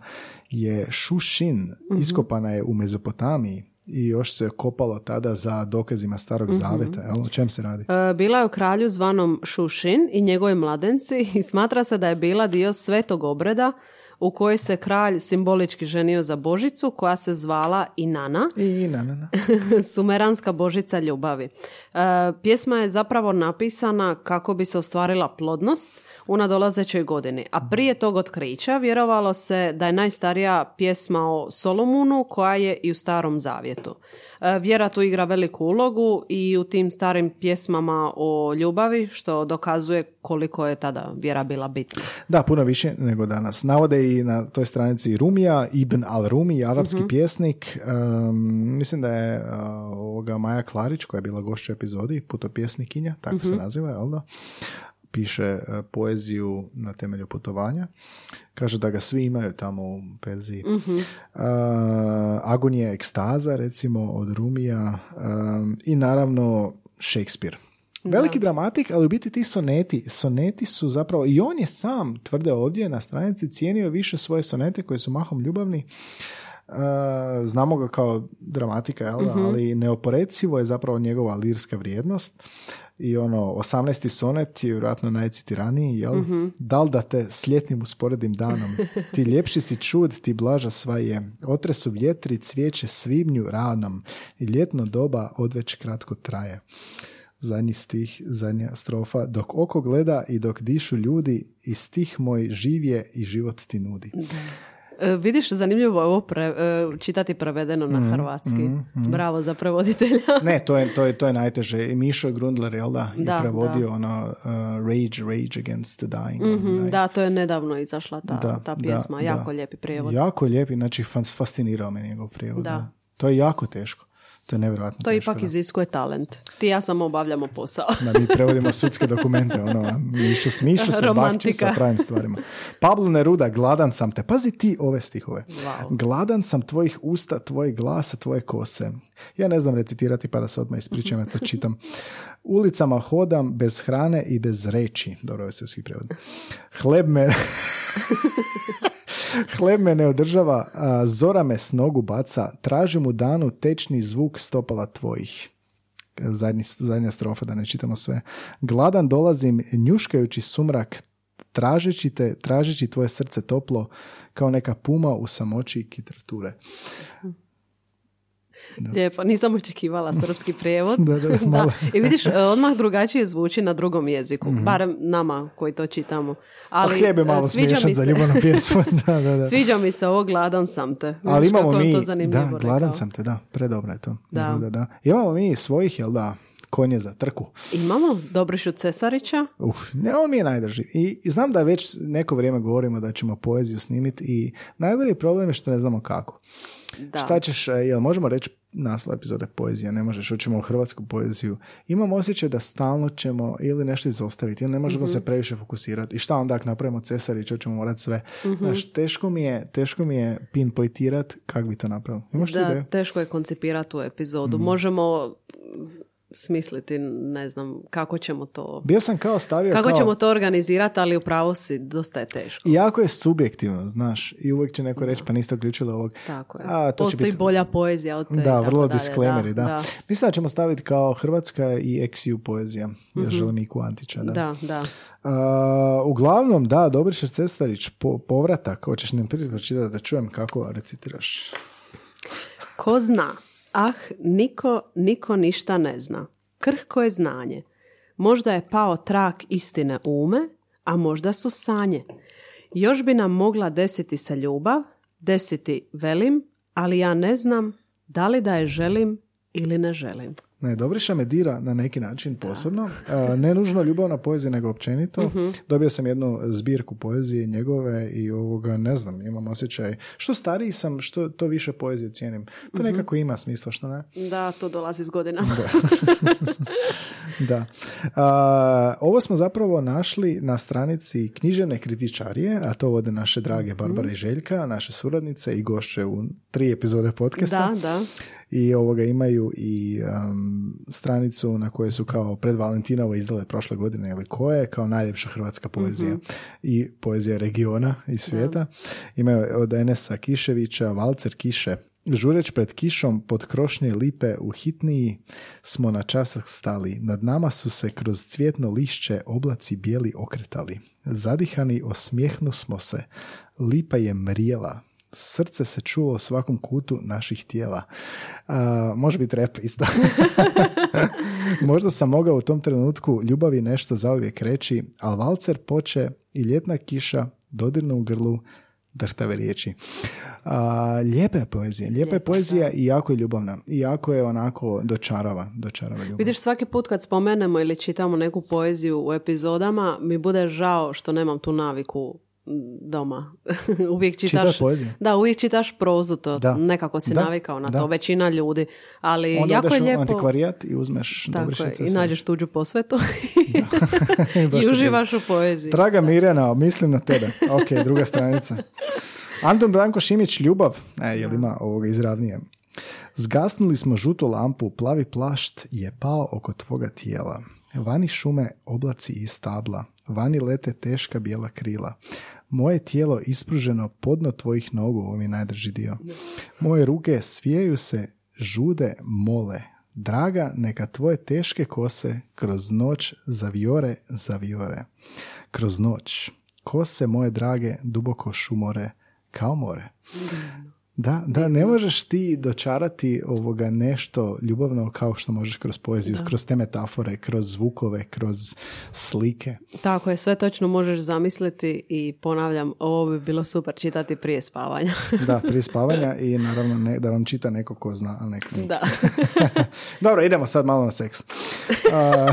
je Šušin. Mhm. Iskopana je u Mezopotamiji i još se kopalo tada za dokazima starog zaveta. Jel? O čem se radi? E, Bila je u kralju zvanom Šušin i njegovi mladenci i smatra se da je bila dio svetog obreda u kojoj se kralj simbolički ženio za božicu koja se zvala Inana, I na, na, na. sumeranska božica ljubavi. E, pjesma je zapravo napisana kako bi se ostvarila plodnost u nadolazećoj godini. A prije tog otkrića vjerovalo se da je najstarija pjesma o Solomunu koja je i u starom zavjetu. E, Vjera tu igra veliku ulogu i u tim starim pjesmama o ljubavi što dokazuje koliko je tada vjera bila bitna. Da, puno više nego danas. Navode i na toj stranici Rumija, Ibn al-Rumi, arapski pjesnik. Um, mislim da je uh, ovoga Maja Klarić, koja je bila gošća u epizodi, putopjesnikinja, tako se naziva, jel da? Piše uh, poeziju na temelju putovanja. Kaže da ga svi imaju tamo u Perziji. Uh, Agonija ekstaza, recimo, od Rumija. um, I naravno Shakespeare. Veliki dramatik, ali u biti ti soneti, soneti su zapravo, i on je sam, tvrde ovdje na stranici, cijenio više svoje sonete koji su mahom ljubavni. Uh, znamo ga kao dramatika, jel da? ali neoporecivo je zapravo njegova lirska vrijednost i ono, 18. sonet je vjerojatno najcitiraniji, jel? Da li da te s ljetnim usporedim danom, ti ljepši si čud, ti blaža sva je, otresu vjetri, cvijeće svibnju ranom i ljetno doba odveć kratko traje zadnji stih, zadnja strofa. Dok oko gleda i dok dišu ljudi, i stih moj živje i život ti nudi. E, vidiš, zanimljivo je ovo pre- e, čitati prevedeno na hrvatski. Bravo za prevoditelja. Ne, to je, to je, to je najteže. Mišo Grundler, jel da, je Da, prevodio ono uh, Rage, Rage Against the Dying. Mhm, onaj. da, to je nedavno izašla ta, Da, ta da, pjesma. da. jako lijepi prijevod. Jako je lijepi, znači fas- fascinirao me njegov prijevod. Da. Da. To je jako teško. To je nevjerojatno To ipak iziskuje talent. Ti ja samo obavljamo posao. Da mi prevodimo sudske dokumente, ono, mišu, smišu se bakći Romantika. sa pravim stvarima. Pablo Neruda, gladan sam te. Pazi ti ove stihove. Wow. Gladan sam tvojih usta, tvojih glasa, tvoje kose. Ja ne znam recitirati pa da se odmah ispričam, ja to čitam. Ulicama hodam bez hrane i bez reči. Dobro, ovo je srpski prevod. Hleb me... Hleb me ne održava, zora me s nogu baca, tražim u danu tečni zvuk stopala tvojih. Zadnji, zadnja strofa, da ne čitamo sve. Gladan dolazim, njuškajući sumrak, tražeći te, tražeći tvoje srce toplo, kao neka puma u samoći kitrature. Lijepo, nisam očekivala srpski prijevod. Da, da, malo. I vidiš, e, odmah drugačije zvuči na drugom jeziku. Barem nama koji to čitamo. Ali Ali, e, malo sviđa mi za se- ljubavnu pjesmu. da, da, da. Sviđa mi se ovo gladan sam te. Ali imamo mi, to da, gladan rekao. sam te, da, predobro je to. Da. Da. Imamo mi svojih, jel da, konje za trku. Imamo Dobrišu Cesarića. Uf, ne, on mi je najdrži. I, I znam da već neko vrijeme govorimo da ćemo poeziju snimiti i najgori problem je što ne znamo kako. Da. Šta ćeš, e, jel možemo reći naslov epizode poezija, ne možeš, hoćemo u hrvatsku poeziju. Imam osjećaj da stalno ćemo ili nešto izostaviti, ili ne možemo Mhm. se previše fokusirati. I šta onda ako napravimo Cesarić, hoćemo morati sve. Mhm. Znaš, teško mi je, teško mi je pinpointirat kako bi to napravili. Imaš Da, ideju? teško je koncipirati tu epizodu. Možemo mm, smisliti, ne znam, kako ćemo to... Bio sam kao stavio Kako kao... ćemo to organizirati, ali upravo si, dosta je teško. I jako je subjektivno, znaš. I uvijek će neko reći, pa niste uključili ovog. Tako je. A, to će Postoji biti- bolja poezija od te. Da, vrlo dalje. disclaimeri, da. Mislim da ćemo staviti kao Hrvatska i XU poezija. Ja želim i Antića, da. Da, da. A, uglavnom, da, Dobriša Cestarić, po, povratak, hoćeš nam prije pročitati da čujem kako recitiraš. Ko zna? Ah, niko, niko ništa ne zna. Krhko je znanje. Možda je pao trak istine ume, a možda su sanje. Još bi nam mogla desiti se ljubav, desiti velim, ali ja ne znam da li da je želim ili ne želim. Ne, Dobriša me dira na neki način posebno. A, ne nužno ljubavna poezija, nego općenito. Mhm. Dobio sam jednu zbirku poezije njegove i ovoga, ne znam, imam osjećaj. Što stariji sam, što to više poezije cijenim. To Mhm. nekako ima smisla, što ne? Da, to dolazi s godinama. Da. A, ovo smo zapravo našli na stranici književne kritičarije, a to vode naše drage Mhm. Barbara i Željka, naše suradnice i gošće u tri epizode podcasta. Da, da. I ovoga imaju i um, stranicu na kojoj su kao pred Valentinovo izdale prošle godine ili koje, kao najljepša hrvatska poezija Mhm. i poezija regiona i svijeta. Imaju od Enesa Kiševića, Valcer Kiše, Žureć pred kišom pod krošnje lipe u hitniji smo na časak stali. Nad nama su se kroz cvjetno lišće oblaci bijeli okretali. Zadihani osmijehnu smo se. Lipa je mrijela. Srce se čulo u svakom kutu naših tijela. A, može biti rep isto. Možda sam mogao u tom trenutku ljubavi nešto zauvijek reći, ali valcer poče i ljetna kiša dodirnu u grlu drhtave riječi. A, lijepa je poezija. Lijepa je poezija i jako je ljubavna. I jako je onako dočarava. dočarava ljubav. Vidiš, svaki put kad spomenemo ili čitamo neku poeziju u epizodama, mi bude žao što nemam tu naviku doma. uvijek čitaš... Čitaš poeziju? Da, uvijek čitaš prozu, to Da. nekako si Da, navikao na da. to, većina ljudi. Ali Onda jako odeš je u lijepo... antikvarijat i uzmeš Tako je, i nađeš tuđu posvetu i uživaš u poeziji. Draga Mirjana, mislim na tebe. Ok, druga stranica. Anton Branko Šimić, ljubav. E, jel ima ovoga izravnije? Zgasnuli smo žutu lampu, plavi plašt je pao oko tvoga tijela. Vani šume, oblaci i stabla. Vani lete teška bijela krila. Moje tijelo ispruženo podno tvojih nogu, ovo mi je najdrži dio. Moje ruke svijaju se, žude, mole. Draga, neka tvoje teške kose kroz noć zaviore, zaviore. Kroz noć. Kose moje drage duboko šumore kao more. Da, da, ne možeš ti dočarati ovoga nešto ljubavno kao što možeš kroz poeziju, kroz te metafore, kroz zvukove, kroz slike. Tako je, sve točno možeš zamisliti i ponavljam, ovo bi bilo super čitati prije spavanja. Da, prije spavanja i naravno ne, da vam čita neko ko zna, a neko da. Dobro, idemo sad malo na seks. A,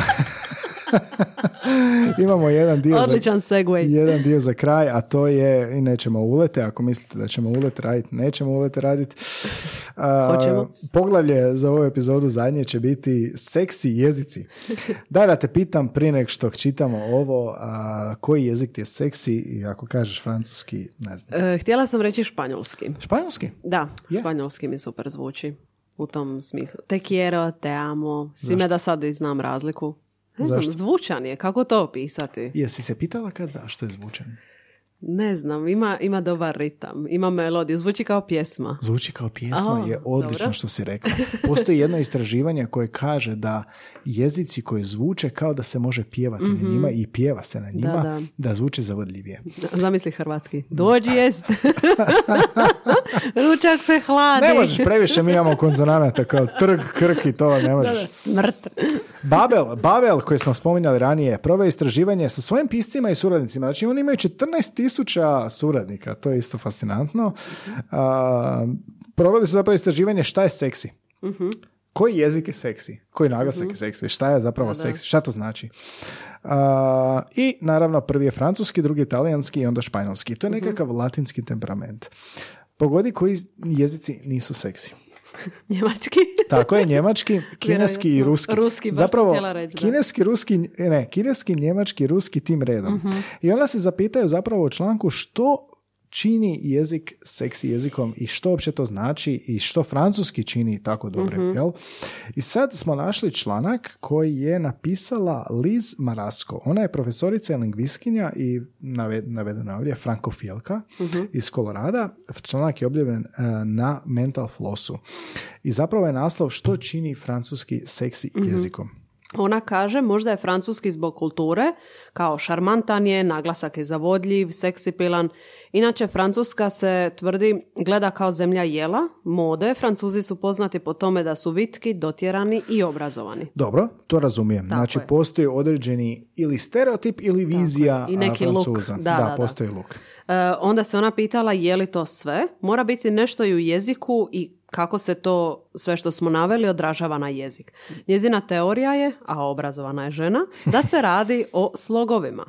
imamo jedan dio za, Odličan segway. jedan dio za kraj, a to je, i nećemo ulete, ako mislite da ćemo ulete raditi, nećemo ulete raditi. Poglavlje za ovu epizodu zadnje će biti seksi jezici. Da, da te pitam prije nek što čitamo ovo, a, koji jezik ti je seksi i ako kažeš francuski, ne znam. E, htjela sam reći španjolski. Španjolski? Da, Je. španjolski mi super zvuči u tom smislu. Te quiero, te amo. Svime da sad i znam razliku. Ne znam, Zašto? zvučan je. Kako to opisati? Jesi se pitala kad zašto je zvučan? Ne znam, ima, ima dobar ritam, ima melodiju, zvuči kao pjesma. Zvuči kao pjesma, A, je odlično dobro. što si rekla. Postoji jedno istraživanje koje kaže da jezici koji zvuče kao da se može pjevati na njima i pjeva se na njima, da, da. zvuče zavodljivije. Zamisli hrvatski. Dođi jest. Ručak se hladi. Ne možeš previše, mi imamo konzonanata kao trg, krk i to ne Da, možeš. da, smrt. Babel, Babel koji smo spominjali ranije, proveo istraživanje sa svojim piscima i suradnicima. Znači oni imaju 14.000 suradnika, to je isto fascinantno. A, proveli su zapravo istraživanje šta je seksi. Koji jezik je seksi? Koji naglasak je seksi? Šta je zapravo seksi? Šta to znači? A, I naravno prvi je francuski, drugi je talijanski i onda španjolski. To je nekakav latinski temperament. Pogodi koji jezici nisu seksi. Njemački. Tako je, njemački, kineski i ruski. Ruski, baš Zapravo, reći, da. kineski, ruski, ne, kineski, njemački, ruski tim redom. Mhm. I onda se zapitaju zapravo u članku što čini jezik seksi jezikom i što uopće to znači i što francuski čini tako dobro, Mhm. jel? I sad smo našli članak koji je napisala Liz Marasko. Ona je profesorica i lingviskinja i nave- navedena je ovdje frankofilka Mhm. iz Kolorada. Članak je objavljen e, na Mental Flossu. I zapravo je naslov što čini francuski seksi Mhm. jezikom. Ona kaže, možda je francuski zbog kulture, kao šarmantan je, naglasak je zavodljiv, seksipilan. Inače, Francuska se tvrdi gleda kao zemlja jela, mode. Francuzi su poznati po tome da su vitki, dotjerani i obrazovani. Dobro, to razumijem. znači, je. postoji određeni ili stereotip ili vizija I neki a, look. Francuza. Da, da, da. postoji luk. E, onda se ona pitala je li to sve? Mora biti nešto i u jeziku i kako se to sve što smo naveli odražava na jezik. Njezina teorija je, a obrazovana je žena, da se radi o slogovima.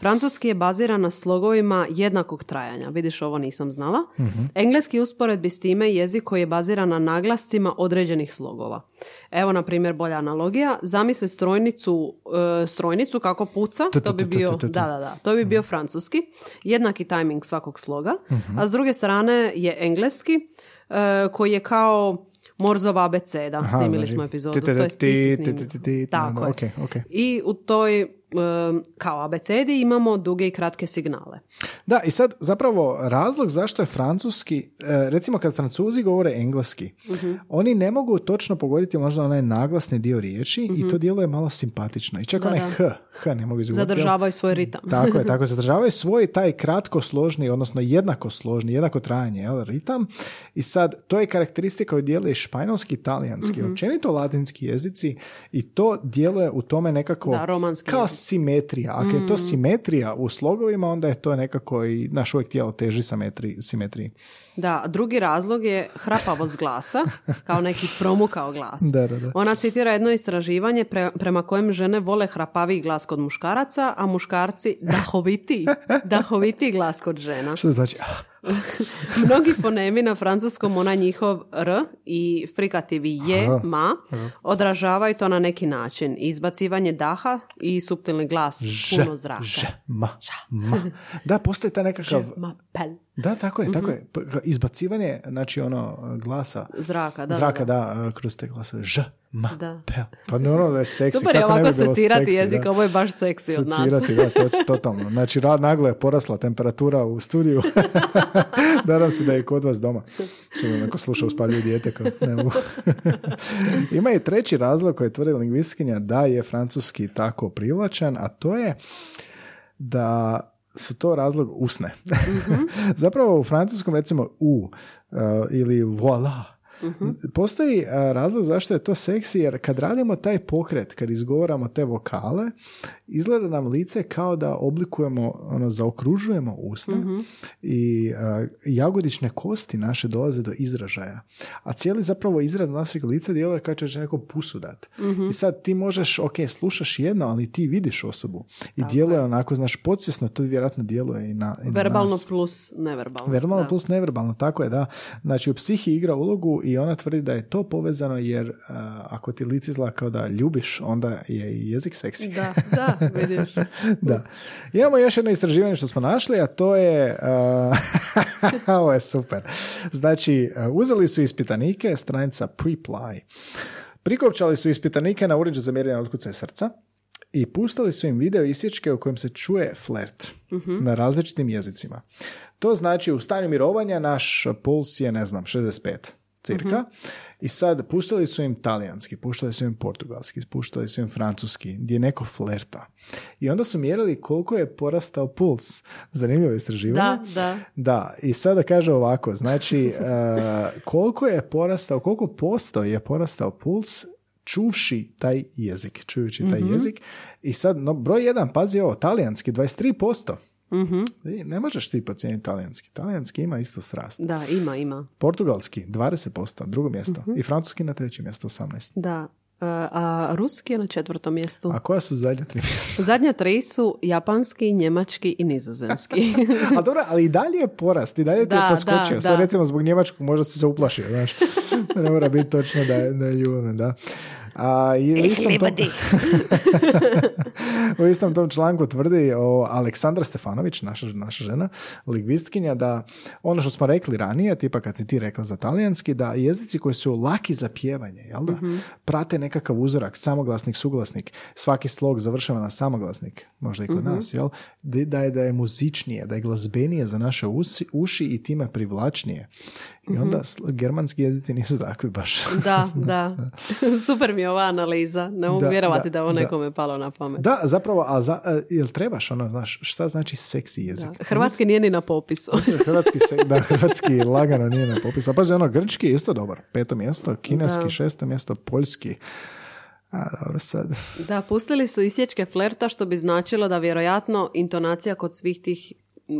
Francuski je baziran na slogovima jednakog trajanja. Vidiš, ovo nisam znala. Engleski usporedbi s time je jezik koji je baziran na naglascima određenih slogova. Evo, na primjer, bolja analogija. Zamisli strojnicu, e, strojnicu kako puca. To bi bio, da, da, da. To bi bio francuski. Jednaki tajming svakog sloga. A s druge strane je engleski koji je kao Morzova abeceda. Aha, Snimili znači, smo epizodu. Tako je. I u toj kao abecedi imamo duge i kratke signale. Da, i sad zapravo razlog zašto je francuski, e, recimo kad francuzi govore engleski, Mhm. oni ne mogu točno pogoditi možda onaj naglasni dio riječi i to djeluje malo simpatično. I čak onaj Mhm. da. h, h ne mogu izgovoriti. Zadržavaju svoj ritam. Tako je, tako je. Zadržavaju svoj taj kratko složni, odnosno jednako složni, jednako trajanje, jel, ritam. I sad, to je karakteristika koju djeluje španjolski, talijanski, Mhm. općenito latinski jezici i to djeluje u tome nekako Da, romanski kao jezik. Simetrija. Ako je to simetrija u slogovima, onda je to nekako i naš uvijek tijelo teži simetriji. simetriji. Da, drugi razlog je hrapavost glasa, kao neki promukao glas. Da, da, da. Ona citira jedno istraživanje pre- prema kojem žene vole hrapaviji glas kod muškaraca, a muškarci dahoviti, dahoviti glas kod žena. Što to znači? Mnogi fonemi na francuskom, onaj njihov r i frikativi je, Aha. ma, odražavaju to na neki način. Izbacivanje daha i suptilni glas s puno zraka. Ž, ma, ma. Da, postoji taj nekakav... Ma, pel. Da, tako je, tako Mhm. je. Izbacivanje, znači ono, glasa. Zraka, da, Zraka, da, da, kroz te glasove. Ž, ma, Da. pel. Pa naravno da je seksi. Super je ovako secirati seksi, jezik, da. ovo je baš seksi od nas. Secirati, da, to, totalno. Znači, rad naglo je porasla temperatura u studiju. Nadam se da je kod vas doma. Što me neko sluša uspaljuju dijete. Kao, ne mogu. Ima i treći razlog koji tvrdi lingvistkinja da je francuski tako privlačan, a to je da su to razlog usne. Zapravo u francuskom recimo u uh, ili voila Postoji uh, razlog zašto je to seksi, jer kad radimo taj pokret, kad izgovaramo te vokale, izgleda nam lice kao da oblikujemo, ono, zaokružujemo usne i uh, jagodične kosti naše dolaze do izražaja. A cijeli zapravo izraz našeg lica djeluje kao će nekom pusu dat. I sad ti možeš, ok, slušaš jedno, ali ti vidiš osobu i djeluje onako, znaš, podsvjesno to vjerojatno djeluje i na, i na Verbalno nas. plus neverbalno. Verbalno Da. plus neverbalno, tako je, da. Znači, u psihi igra ulogu i ona tvrdi da je to povezano jer uh, ako ti lice izgleda kao da ljubiš, onda je i jezik seksi. Da, da, vidiš. da. Imamo još jedno istraživanje što smo našli, a to je... uh, ovo je super. Znači, uzeli su ispitanike, stranica Preply. Prikopčali su ispitanike na uređaj za mjerenje otkucaja srca i pustili su im video isječke u kojem se čuje flert na različitim jezicima. To znači u stanju mirovanja naš puls je, ne znam, 65 cirka. I sad puštali su im talijanski, puštali su im portugalski, puštali su im francuski, gdje neko flerta. I onda su mjerili koliko je porastao puls. Zanimljivo istraživanje. Da, da. Da, i sada kaže ovako, znači e, koliko je porastao, koliko posto je porastao puls čuvši taj jezik, čujući taj jezik. I sad, no, broj jedan, pazi ovo, talijanski, 23%. I Ne možeš ti pocijeniti talijanski. Talijanski ima isto strast. Da, ima, ima. Portugalski 20%, drugo mjesto. I francuski na trećem mjestu 18. Da. E, A ruski je na četvrtom mjestu. A koja su zadnja tri mjesta? Zadnja tri su japanski, njemački i nizozemski. A dobro, ali i dalje je porast, i dalje ti je Da, poskočio. da, Sad da. recimo zbog njemačkog možda si se uplašio, znaš. ne mora biti točno da je, da je ljubavno, da. A, i u istom tom, u istom tom članku tvrdi o Aleksandra Stefanović, naša, naša žena, lingvistkinja, da ono što smo rekli ranije, tipa kad si ti rekla za talijanski, da jezici koji su laki za pjevanje, jel da, prate nekakav uzorak, samoglasnik, suglasnik, svaki slog završava na samoglasnik, možda i kod nas, jel? Da je, da je muzičnije, da je glazbenije za naše usi, uši i time privlačnije. I onda sl- germanski jezici nisu takvi baš. da, da. Super mi je ova analiza. Ne mogu Da, vjerovati da, da, ovo nekome palo na pamet. Da, zapravo, a za, a, jel trebaš ono, znaš, šta znači seksi jezik? Da. Hrvatski nije ni na popisu. Hrvatski, se, da, hrvatski lagano nije na popisu. A pazi, ono, grčki je isto dobar. Peto mjesto, kineski, Da. šesto mjesto, poljski. A, dobro, sad. Da, pustili su isječke flerta, što bi značilo da vjerojatno intonacija kod svih tih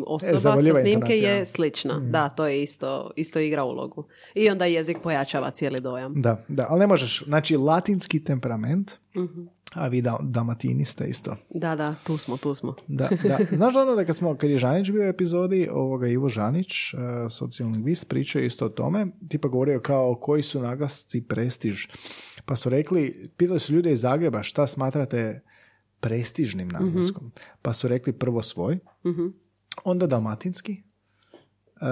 osoba sa zavoljiva snimke je slična. Da, to je isto, isto igra ulogu. I onda jezik pojačava cijeli dojam. Da, da, ali ne možeš. Znači, latinski temperament, Mhm. a vi da, damatini ste isto. Da, da, tu smo, tu smo. Da, da. Znaš ono da kad, smo, kad je Žanić bio u epizodi, ovoga Ivo Žanić, uh, socijalni lingvist, pričao isto o tome, tipa govorio kao koji su naglasci prestiž. Pa su rekli, pitali su ljude iz Zagreba šta smatrate prestižnim naglaskom. Pa su rekli prvo svoj, onda dalmatinski, uh,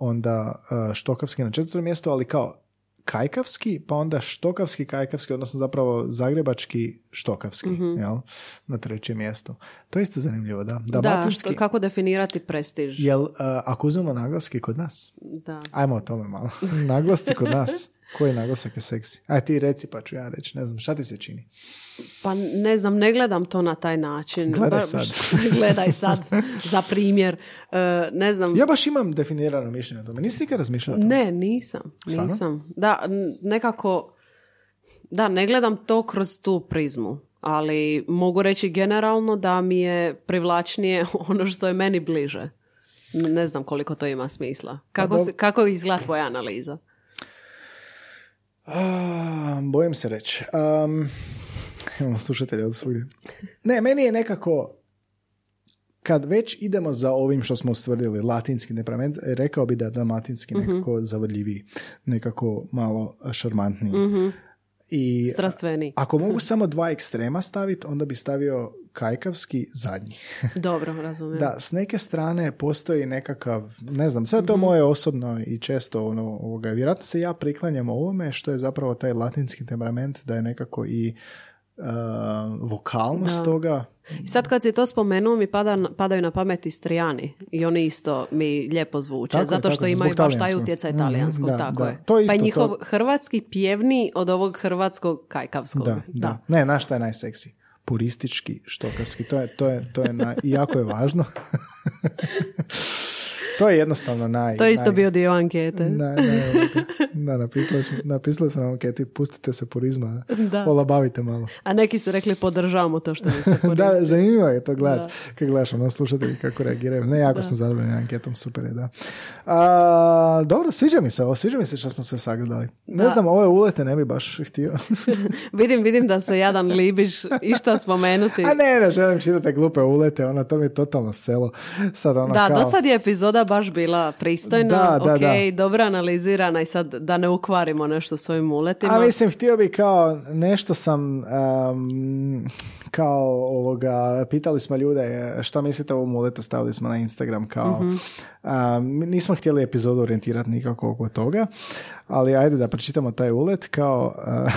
onda uh, štokavski na četvrtom mjestu, ali kao kajkavski, pa onda štokavski kajkavski, odnosno zapravo zagrebački štokavski, jel? Na trećem mjestu. To je isto zanimljivo, da. Da, što- kako definirati prestiž. jel, uh, ako uzmemo naglaski kod nas, Da. ajmo o tome malo. Naglasci kod nas, koji naglasak je seksi? Aj ti reci pa ću ja reći, ne znam, šta ti se čini? Pa ne znam, ne gledam to na taj način. Gledaj sad. gledaj sad, za primjer. E, ne znam, Ja baš imam definirano mišljenje o tome. Nisi nikad razmišljala o tome? ne, nisam. Nisam. Da, nekako, da, ne gledam to kroz tu prizmu. Ali mogu reći generalno da mi je privlačnije ono što je meni bliže. Ne znam koliko to ima smisla. Kako, Pa se, kako izgleda tvoja analiza? A, bojim se reći. Um, imamo slušatelja od svugdje. Ne, meni je nekako kad već idemo za ovim što smo ustvrdili, latinski temperament, rekao bi da je dalmatinski nekako zavodljiviji, nekako malo šarmantniji. I Strastveni. ako mogu samo dva ekstrema staviti, onda bi stavio kajkavski zadnji. Dobro, razumijem. Da, s neke strane postoji nekakav, ne znam, sve je to moje osobno i često ono, ovoga, vjerojatno se ja priklanjam ovome što je zapravo taj latinski temperament, da je nekako i uh, vokalnost Da. toga. I sad kad si to spomenuo mi pada, padaju na pamet Istrijani i oni isto mi lijepo zvuče, Tako je, zato tako što je, imaju baš taj utjecaj Mhm, talijanskog, da, tako da. je. To je pa je isto njihov to. hrvatski pjevniji od ovog hrvatskog kajkavskog. Da, da. Ne, znaš šta je najseksi? Puristički, štokavski. To je, to je, to je naj, i jako je važno. to je jednostavno naj... To je isto naj- bio dio ankete. Da, da, da, napisali smo, napisali smo na anketi, pustite se purizma, Da. olabavite malo. A neki su rekli podržavamo to što niste Da, zanimljivo je to gledat. Da. Kad gledaš ono slušatelji kako reagiraju. Ne, jako smo zadovoljni anketom, super je, da. A, dobro, sviđa mi se ovo, sviđa mi se što smo sve sagledali. Ne Da. znam, ove ulete ne bi baš htio. vidim, vidim da se jadan libiš išta spomenuti. A ne, ne želim čitati glupe ulete, ono, to mi je totalno selo. Sad ono Da, kao... do sad je epizoda baš bila pristojna, Da, da, ok, da. dobro analizirana i sad da ne ukvarimo nešto svojim uletima. A mislim, htio bi kao, nešto sam, um, kao ovoga, pitali smo ljude šta mislite o ovom uletu, stavili smo na Instagram kao, Mhm. um, nismo htjeli epizodu orijentirati nikako oko toga, ali ajde da pročitamo taj ulet kao, uh,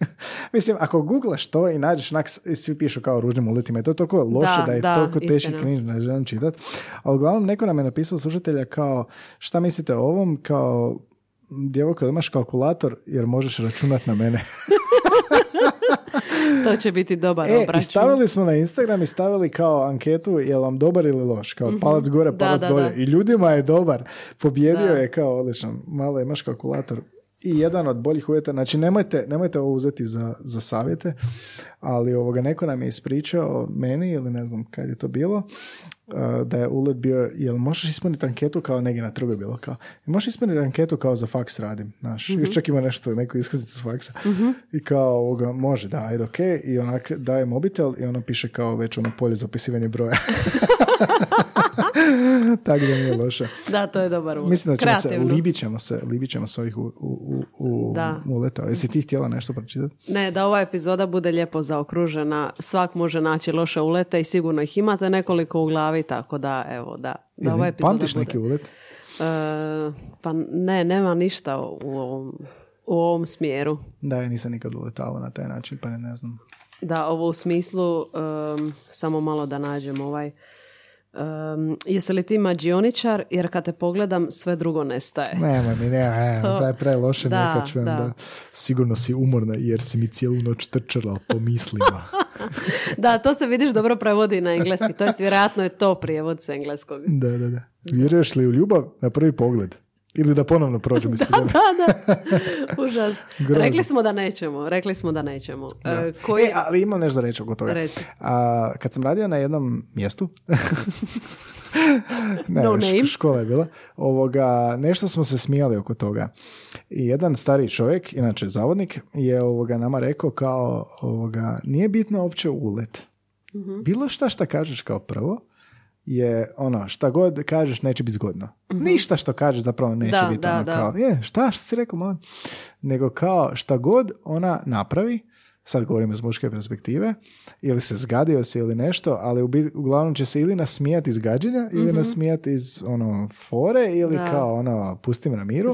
mislim, ako googlaš to i nađeš, onak, s- svi pišu kao ružnim uletima i to je toliko loše da, Da, je da, toliko teški cringe, ne želim čitati, ali uglavnom neko nam je napisao slušatelja kao, šta mislite o ovom, kao, djevojko, imaš kalkulator jer možeš računat na mene. To će biti dobar E, i obračun. stavili smo na Instagram i stavili kao anketu je vam dobar ili loš, kao palac gore, Mhm. Da, palac da, dolje. da. I ljudima je dobar. Pobjedio Da. je kao odličan. Malo imaš kalkulator. I jedan od boljih uvjeta, znači nemojte, nemojte ovo uzeti za, za savjete, ali ovoga neko nam je ispričao meni ili ne znam kad je to bilo, uh, da je ulet bio, jel možeš ispuniti anketu kao negdje na trgu bilo kao, možeš ispuniti anketu kao za faks radim, znaš, još čak ima nešto, neku iskaznicu faksa. I kao ovoga, može, da, ajde, ok, i onak daje mobitel i ono piše kao već ono polje za upisivanje broja. Tako da nije loše. Da, to je dobar ulet. Mislim da ćemo se, Kreativno. libit ćemo se, libit ćemo se ovih u, u, u, u Da. uleta. Jesi ti htjela nešto pročitati? Ne, da ova epizoda bude lijepo zaokružena, svak može naći loše ulete i sigurno ih imate nekoliko u glavi, tako da, evo, da, da ova Ili epizoda Pamtiš bude. neki ulet? E, pa ne, nema ništa u ovom, u ovom smjeru. Da, ja nisam nikad uletao na taj način, pa ne, ne znam. Da, ovo u smislu, em, samo malo da nađem ovaj, em, jesi li ti mađioničar, jer kad te pogledam sve drugo nestaje. Nema mi, ne, ne, To- pre, pre loše je Da, čujem da. da. sigurno si umorna jer si mi cijelu noć trčala po mislima. Da, to se vidiš dobro prevodi na engleski, to jest vjerojatno je to prijevod s engleskog. da, da, da. Vjeruješ li u ljubav na prvi pogled? Ili da ponovno prođem ispred tebe? Da, da, užas. Rekli smo da nećemo, rekli smo da nećemo. E, koji... E, ali imam nešto za reći oko toga. Reci. A, kad sam radio na jednom mjestu, ne, No name. škola je bila, ovoga, nešto smo se smijali oko toga. I jedan stari čovjek, inače zavodnik, je ovoga nama rekao kao, ovoga, nije bitno uopće ulet. Mhm. Bilo šta šta kažeš kao prvo, je ono, šta god kažeš neće biti zgodno. Ništa što kažeš zapravo neće Da, biti da, ono da. kao, je, šta, šta si rekao, molim? Nego kao, šta god ona napravi, sad govorim iz muške perspektive, ili se zgadio se ili nešto, ali u uglavnom će se ili nasmijati iz gađenja, ili nasmijati iz ono fore, ili Da. kao ono pusti me na miru.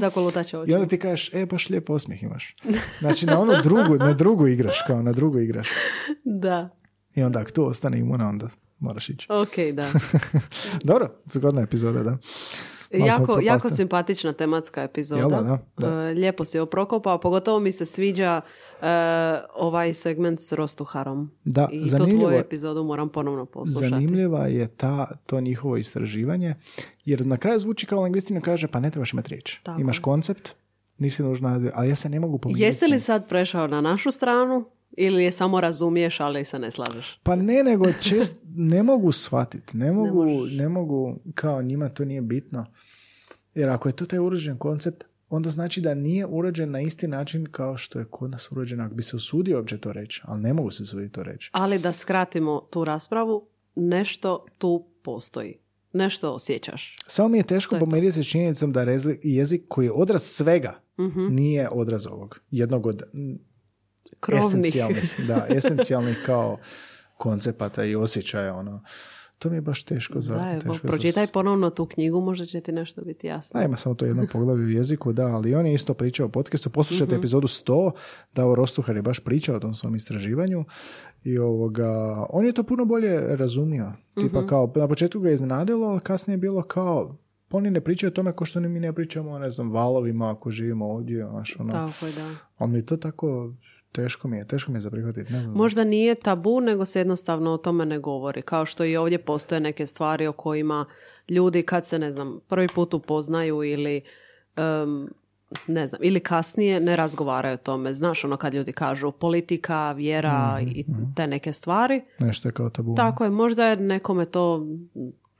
I onda ti kažeš, e, baš lijep osmijeh imaš. Znači, na onu drugu, na drugu igraš, kao na drugu igraš. Da. I onda ako tu ostane imuna, onda moraš ići. Ok, da. Dobro, zgodna epizoda, da. Malo jako, jako simpatična tematska epizoda. Jel da, da, da. E, lijepo si je prokopao, pogotovo mi se sviđa e, ovaj segment s Rostuharom. Da, I to tvoju epizodu moram ponovno poslušati. Zanimljiva je ta, to njihovo istraživanje, jer na kraju zvuči kao lingvistina kaže, pa ne trebaš imati riječ. Tako Imaš koncept, nisi nužna, ali ja se ne mogu pomiriti. Jesi li sad prešao na našu stranu ili je samo razumiješ, ali se ne slažeš? Pa ne, nego čest, ne mogu shvatiti. Ne mogu, možeš. ne mogu, kao njima to nije bitno. Jer ako je to taj uređen koncept, onda znači da nije uređen na isti način kao što je kod nas uređen. Ako bi se usudio uopće to reći, ali ne mogu se usuditi to reći. Ali da skratimo tu raspravu, nešto tu postoji. Nešto osjećaš. Samo mi je teško je pomiriti se činjenicom da jezik koji je odraz svega Mhm. nije odraz ovog. Jednog od Krovnih. esencijalnih, da, esencijalnih kao koncepata i osjećaja. Ono. To mi je baš teško za... Da, evo, teško za- pročitaj ponovno tu knjigu, možda će ti nešto biti jasno. Da, ima samo to jedno poglavlje u jeziku, da, ali on je isto pričao o podcastu. Poslušajte Mhm. epizodu 100, Davor Rostuhar je baš pričao o tom svom istraživanju i ovoga, on je to puno bolje razumio. Mhm. Tipa kao, na početku ga je iznenadilo, ali kasnije je bilo kao, oni ne pričaju o tome kao što mi ne pričamo o, ne znam, valovima ako živimo ovdje, znaš, ono. Tako je, da. Ali mi je to tako, teško mi je, teško mi je za prihvatiti, ne znam. Možda nije tabu, nego se jednostavno o tome ne govori. Kao što i ovdje postoje neke stvari o kojima ljudi kad se, ne znam, prvi put upoznaju ili em, ne znam, ili kasnije ne razgovaraju o tome. Znaš ono kad ljudi kažu politika, vjera i te neke stvari. Nešto je kao tabu. Tako je, možda je nekome to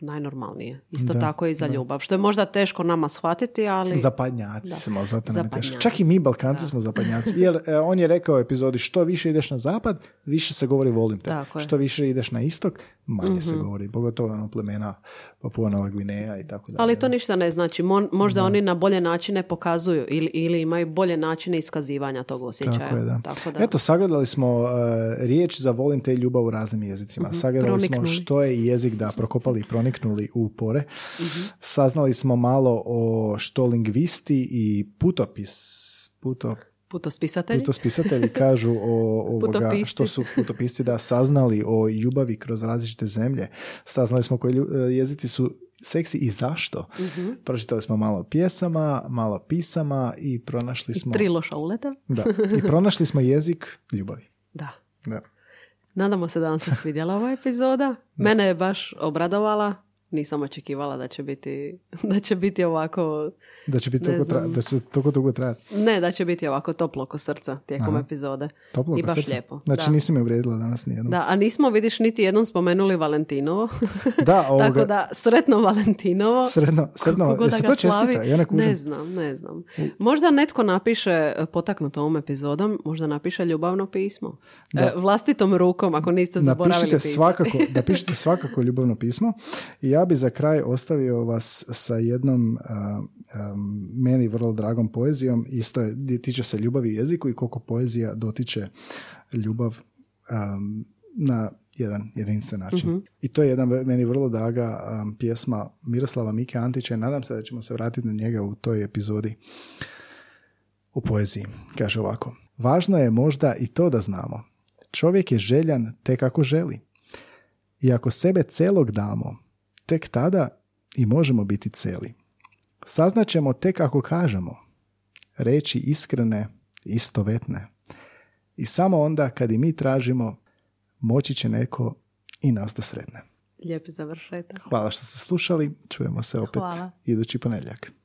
najnormalnije. Isto Da, tako i za ljubav. Što je možda teško nama shvatiti, ali... Zapadnjaci smo, zato nam je teško. Čak i mi Balkanci smo zapadnjaci. Jer e, on je rekao u epizodi što više ideš na zapad, više se govori volim te. Tako je. Mhm. Što više ideš na istok, manje se govori. Pogotovo ono plemena Papua Nova Gvineja i tako dalje. Ali to ništa ne znači. Mon- možda oni na bolje načine pokazuju ili, ili imaju bolje načine iskazivanja tog osjećaja. Tako je, da. Tako da. Eto, sagledali smo e, riječ za volim te i ljubav u raznim jezicima. Sagledali smo Mhm. Proniknuli. što je jezik da prokopali i proniknuli u pore. Mhm. Saznali smo malo o što lingvisti i putopis puto, Putospisatelji? Putospisatelji kažu o ovoga, što su putopisci da saznali o ljubavi kroz različite zemlje. Saznali smo koji e, jezici su seksi i zašto. Mhm. Pročitali smo malo pjesama, malo pisama i pronašli smo... Tri loša uleta? Da, i pronašli smo jezik ljubavi. Da. Da. Nadamo se da vam se svidjela ova epizoda. Mene je baš obradovala. Nisam očekivala da će biti, da će biti ovako, Da će biti toliko, tra- da će toliko dugo trajati. ne da će biti ovako toplo oko srca tijekom Aha. epizode. Toplo I baš srca. lijepo. Znači da. nisi me uvrijedila danas nijednom. Da, a nismo, vidiš, niti jednom spomenuli Valentinovo. Da, ovoga, Tako da, sretno Valentinovo. Sretno, sretno, da to ga slavi, čestita? Ja ne. Ne znam, ne znam. Možda netko napiše, e, potaknut ovom epizodom, možda napiše ljubavno pismo. E, vlastitom rukom, ako niste zaboravili Napišite pisati. svakako, napišite svakako ljubavno pismo i ja bi za kraj ostavio vas sa jednom a, meni vrlo dragom poezijom, isto je, tiče se ljubavi i jeziku i koliko poezija dotiče ljubav am, na jedan jedinstven način. I to je jedan meni vrlo draga am, pjesma Miroslava Mike Antića i nadam se da ćemo se vratiti na njega u toj epizodi u poeziji. Kaže ovako. Važno je možda i to da znamo. Čovjek je željan tek ako želi. I ako sebe celog damo, tek tada i možemo biti celi. Saznaćemo tek ako kažemo. Reći iskrene, istovetne. I samo onda kad i mi tražimo, moći će neko i nas da sretne. Lijepi završetak. Hvala što ste slušali. Čujemo se opet Hvala. idući ponedjeljak.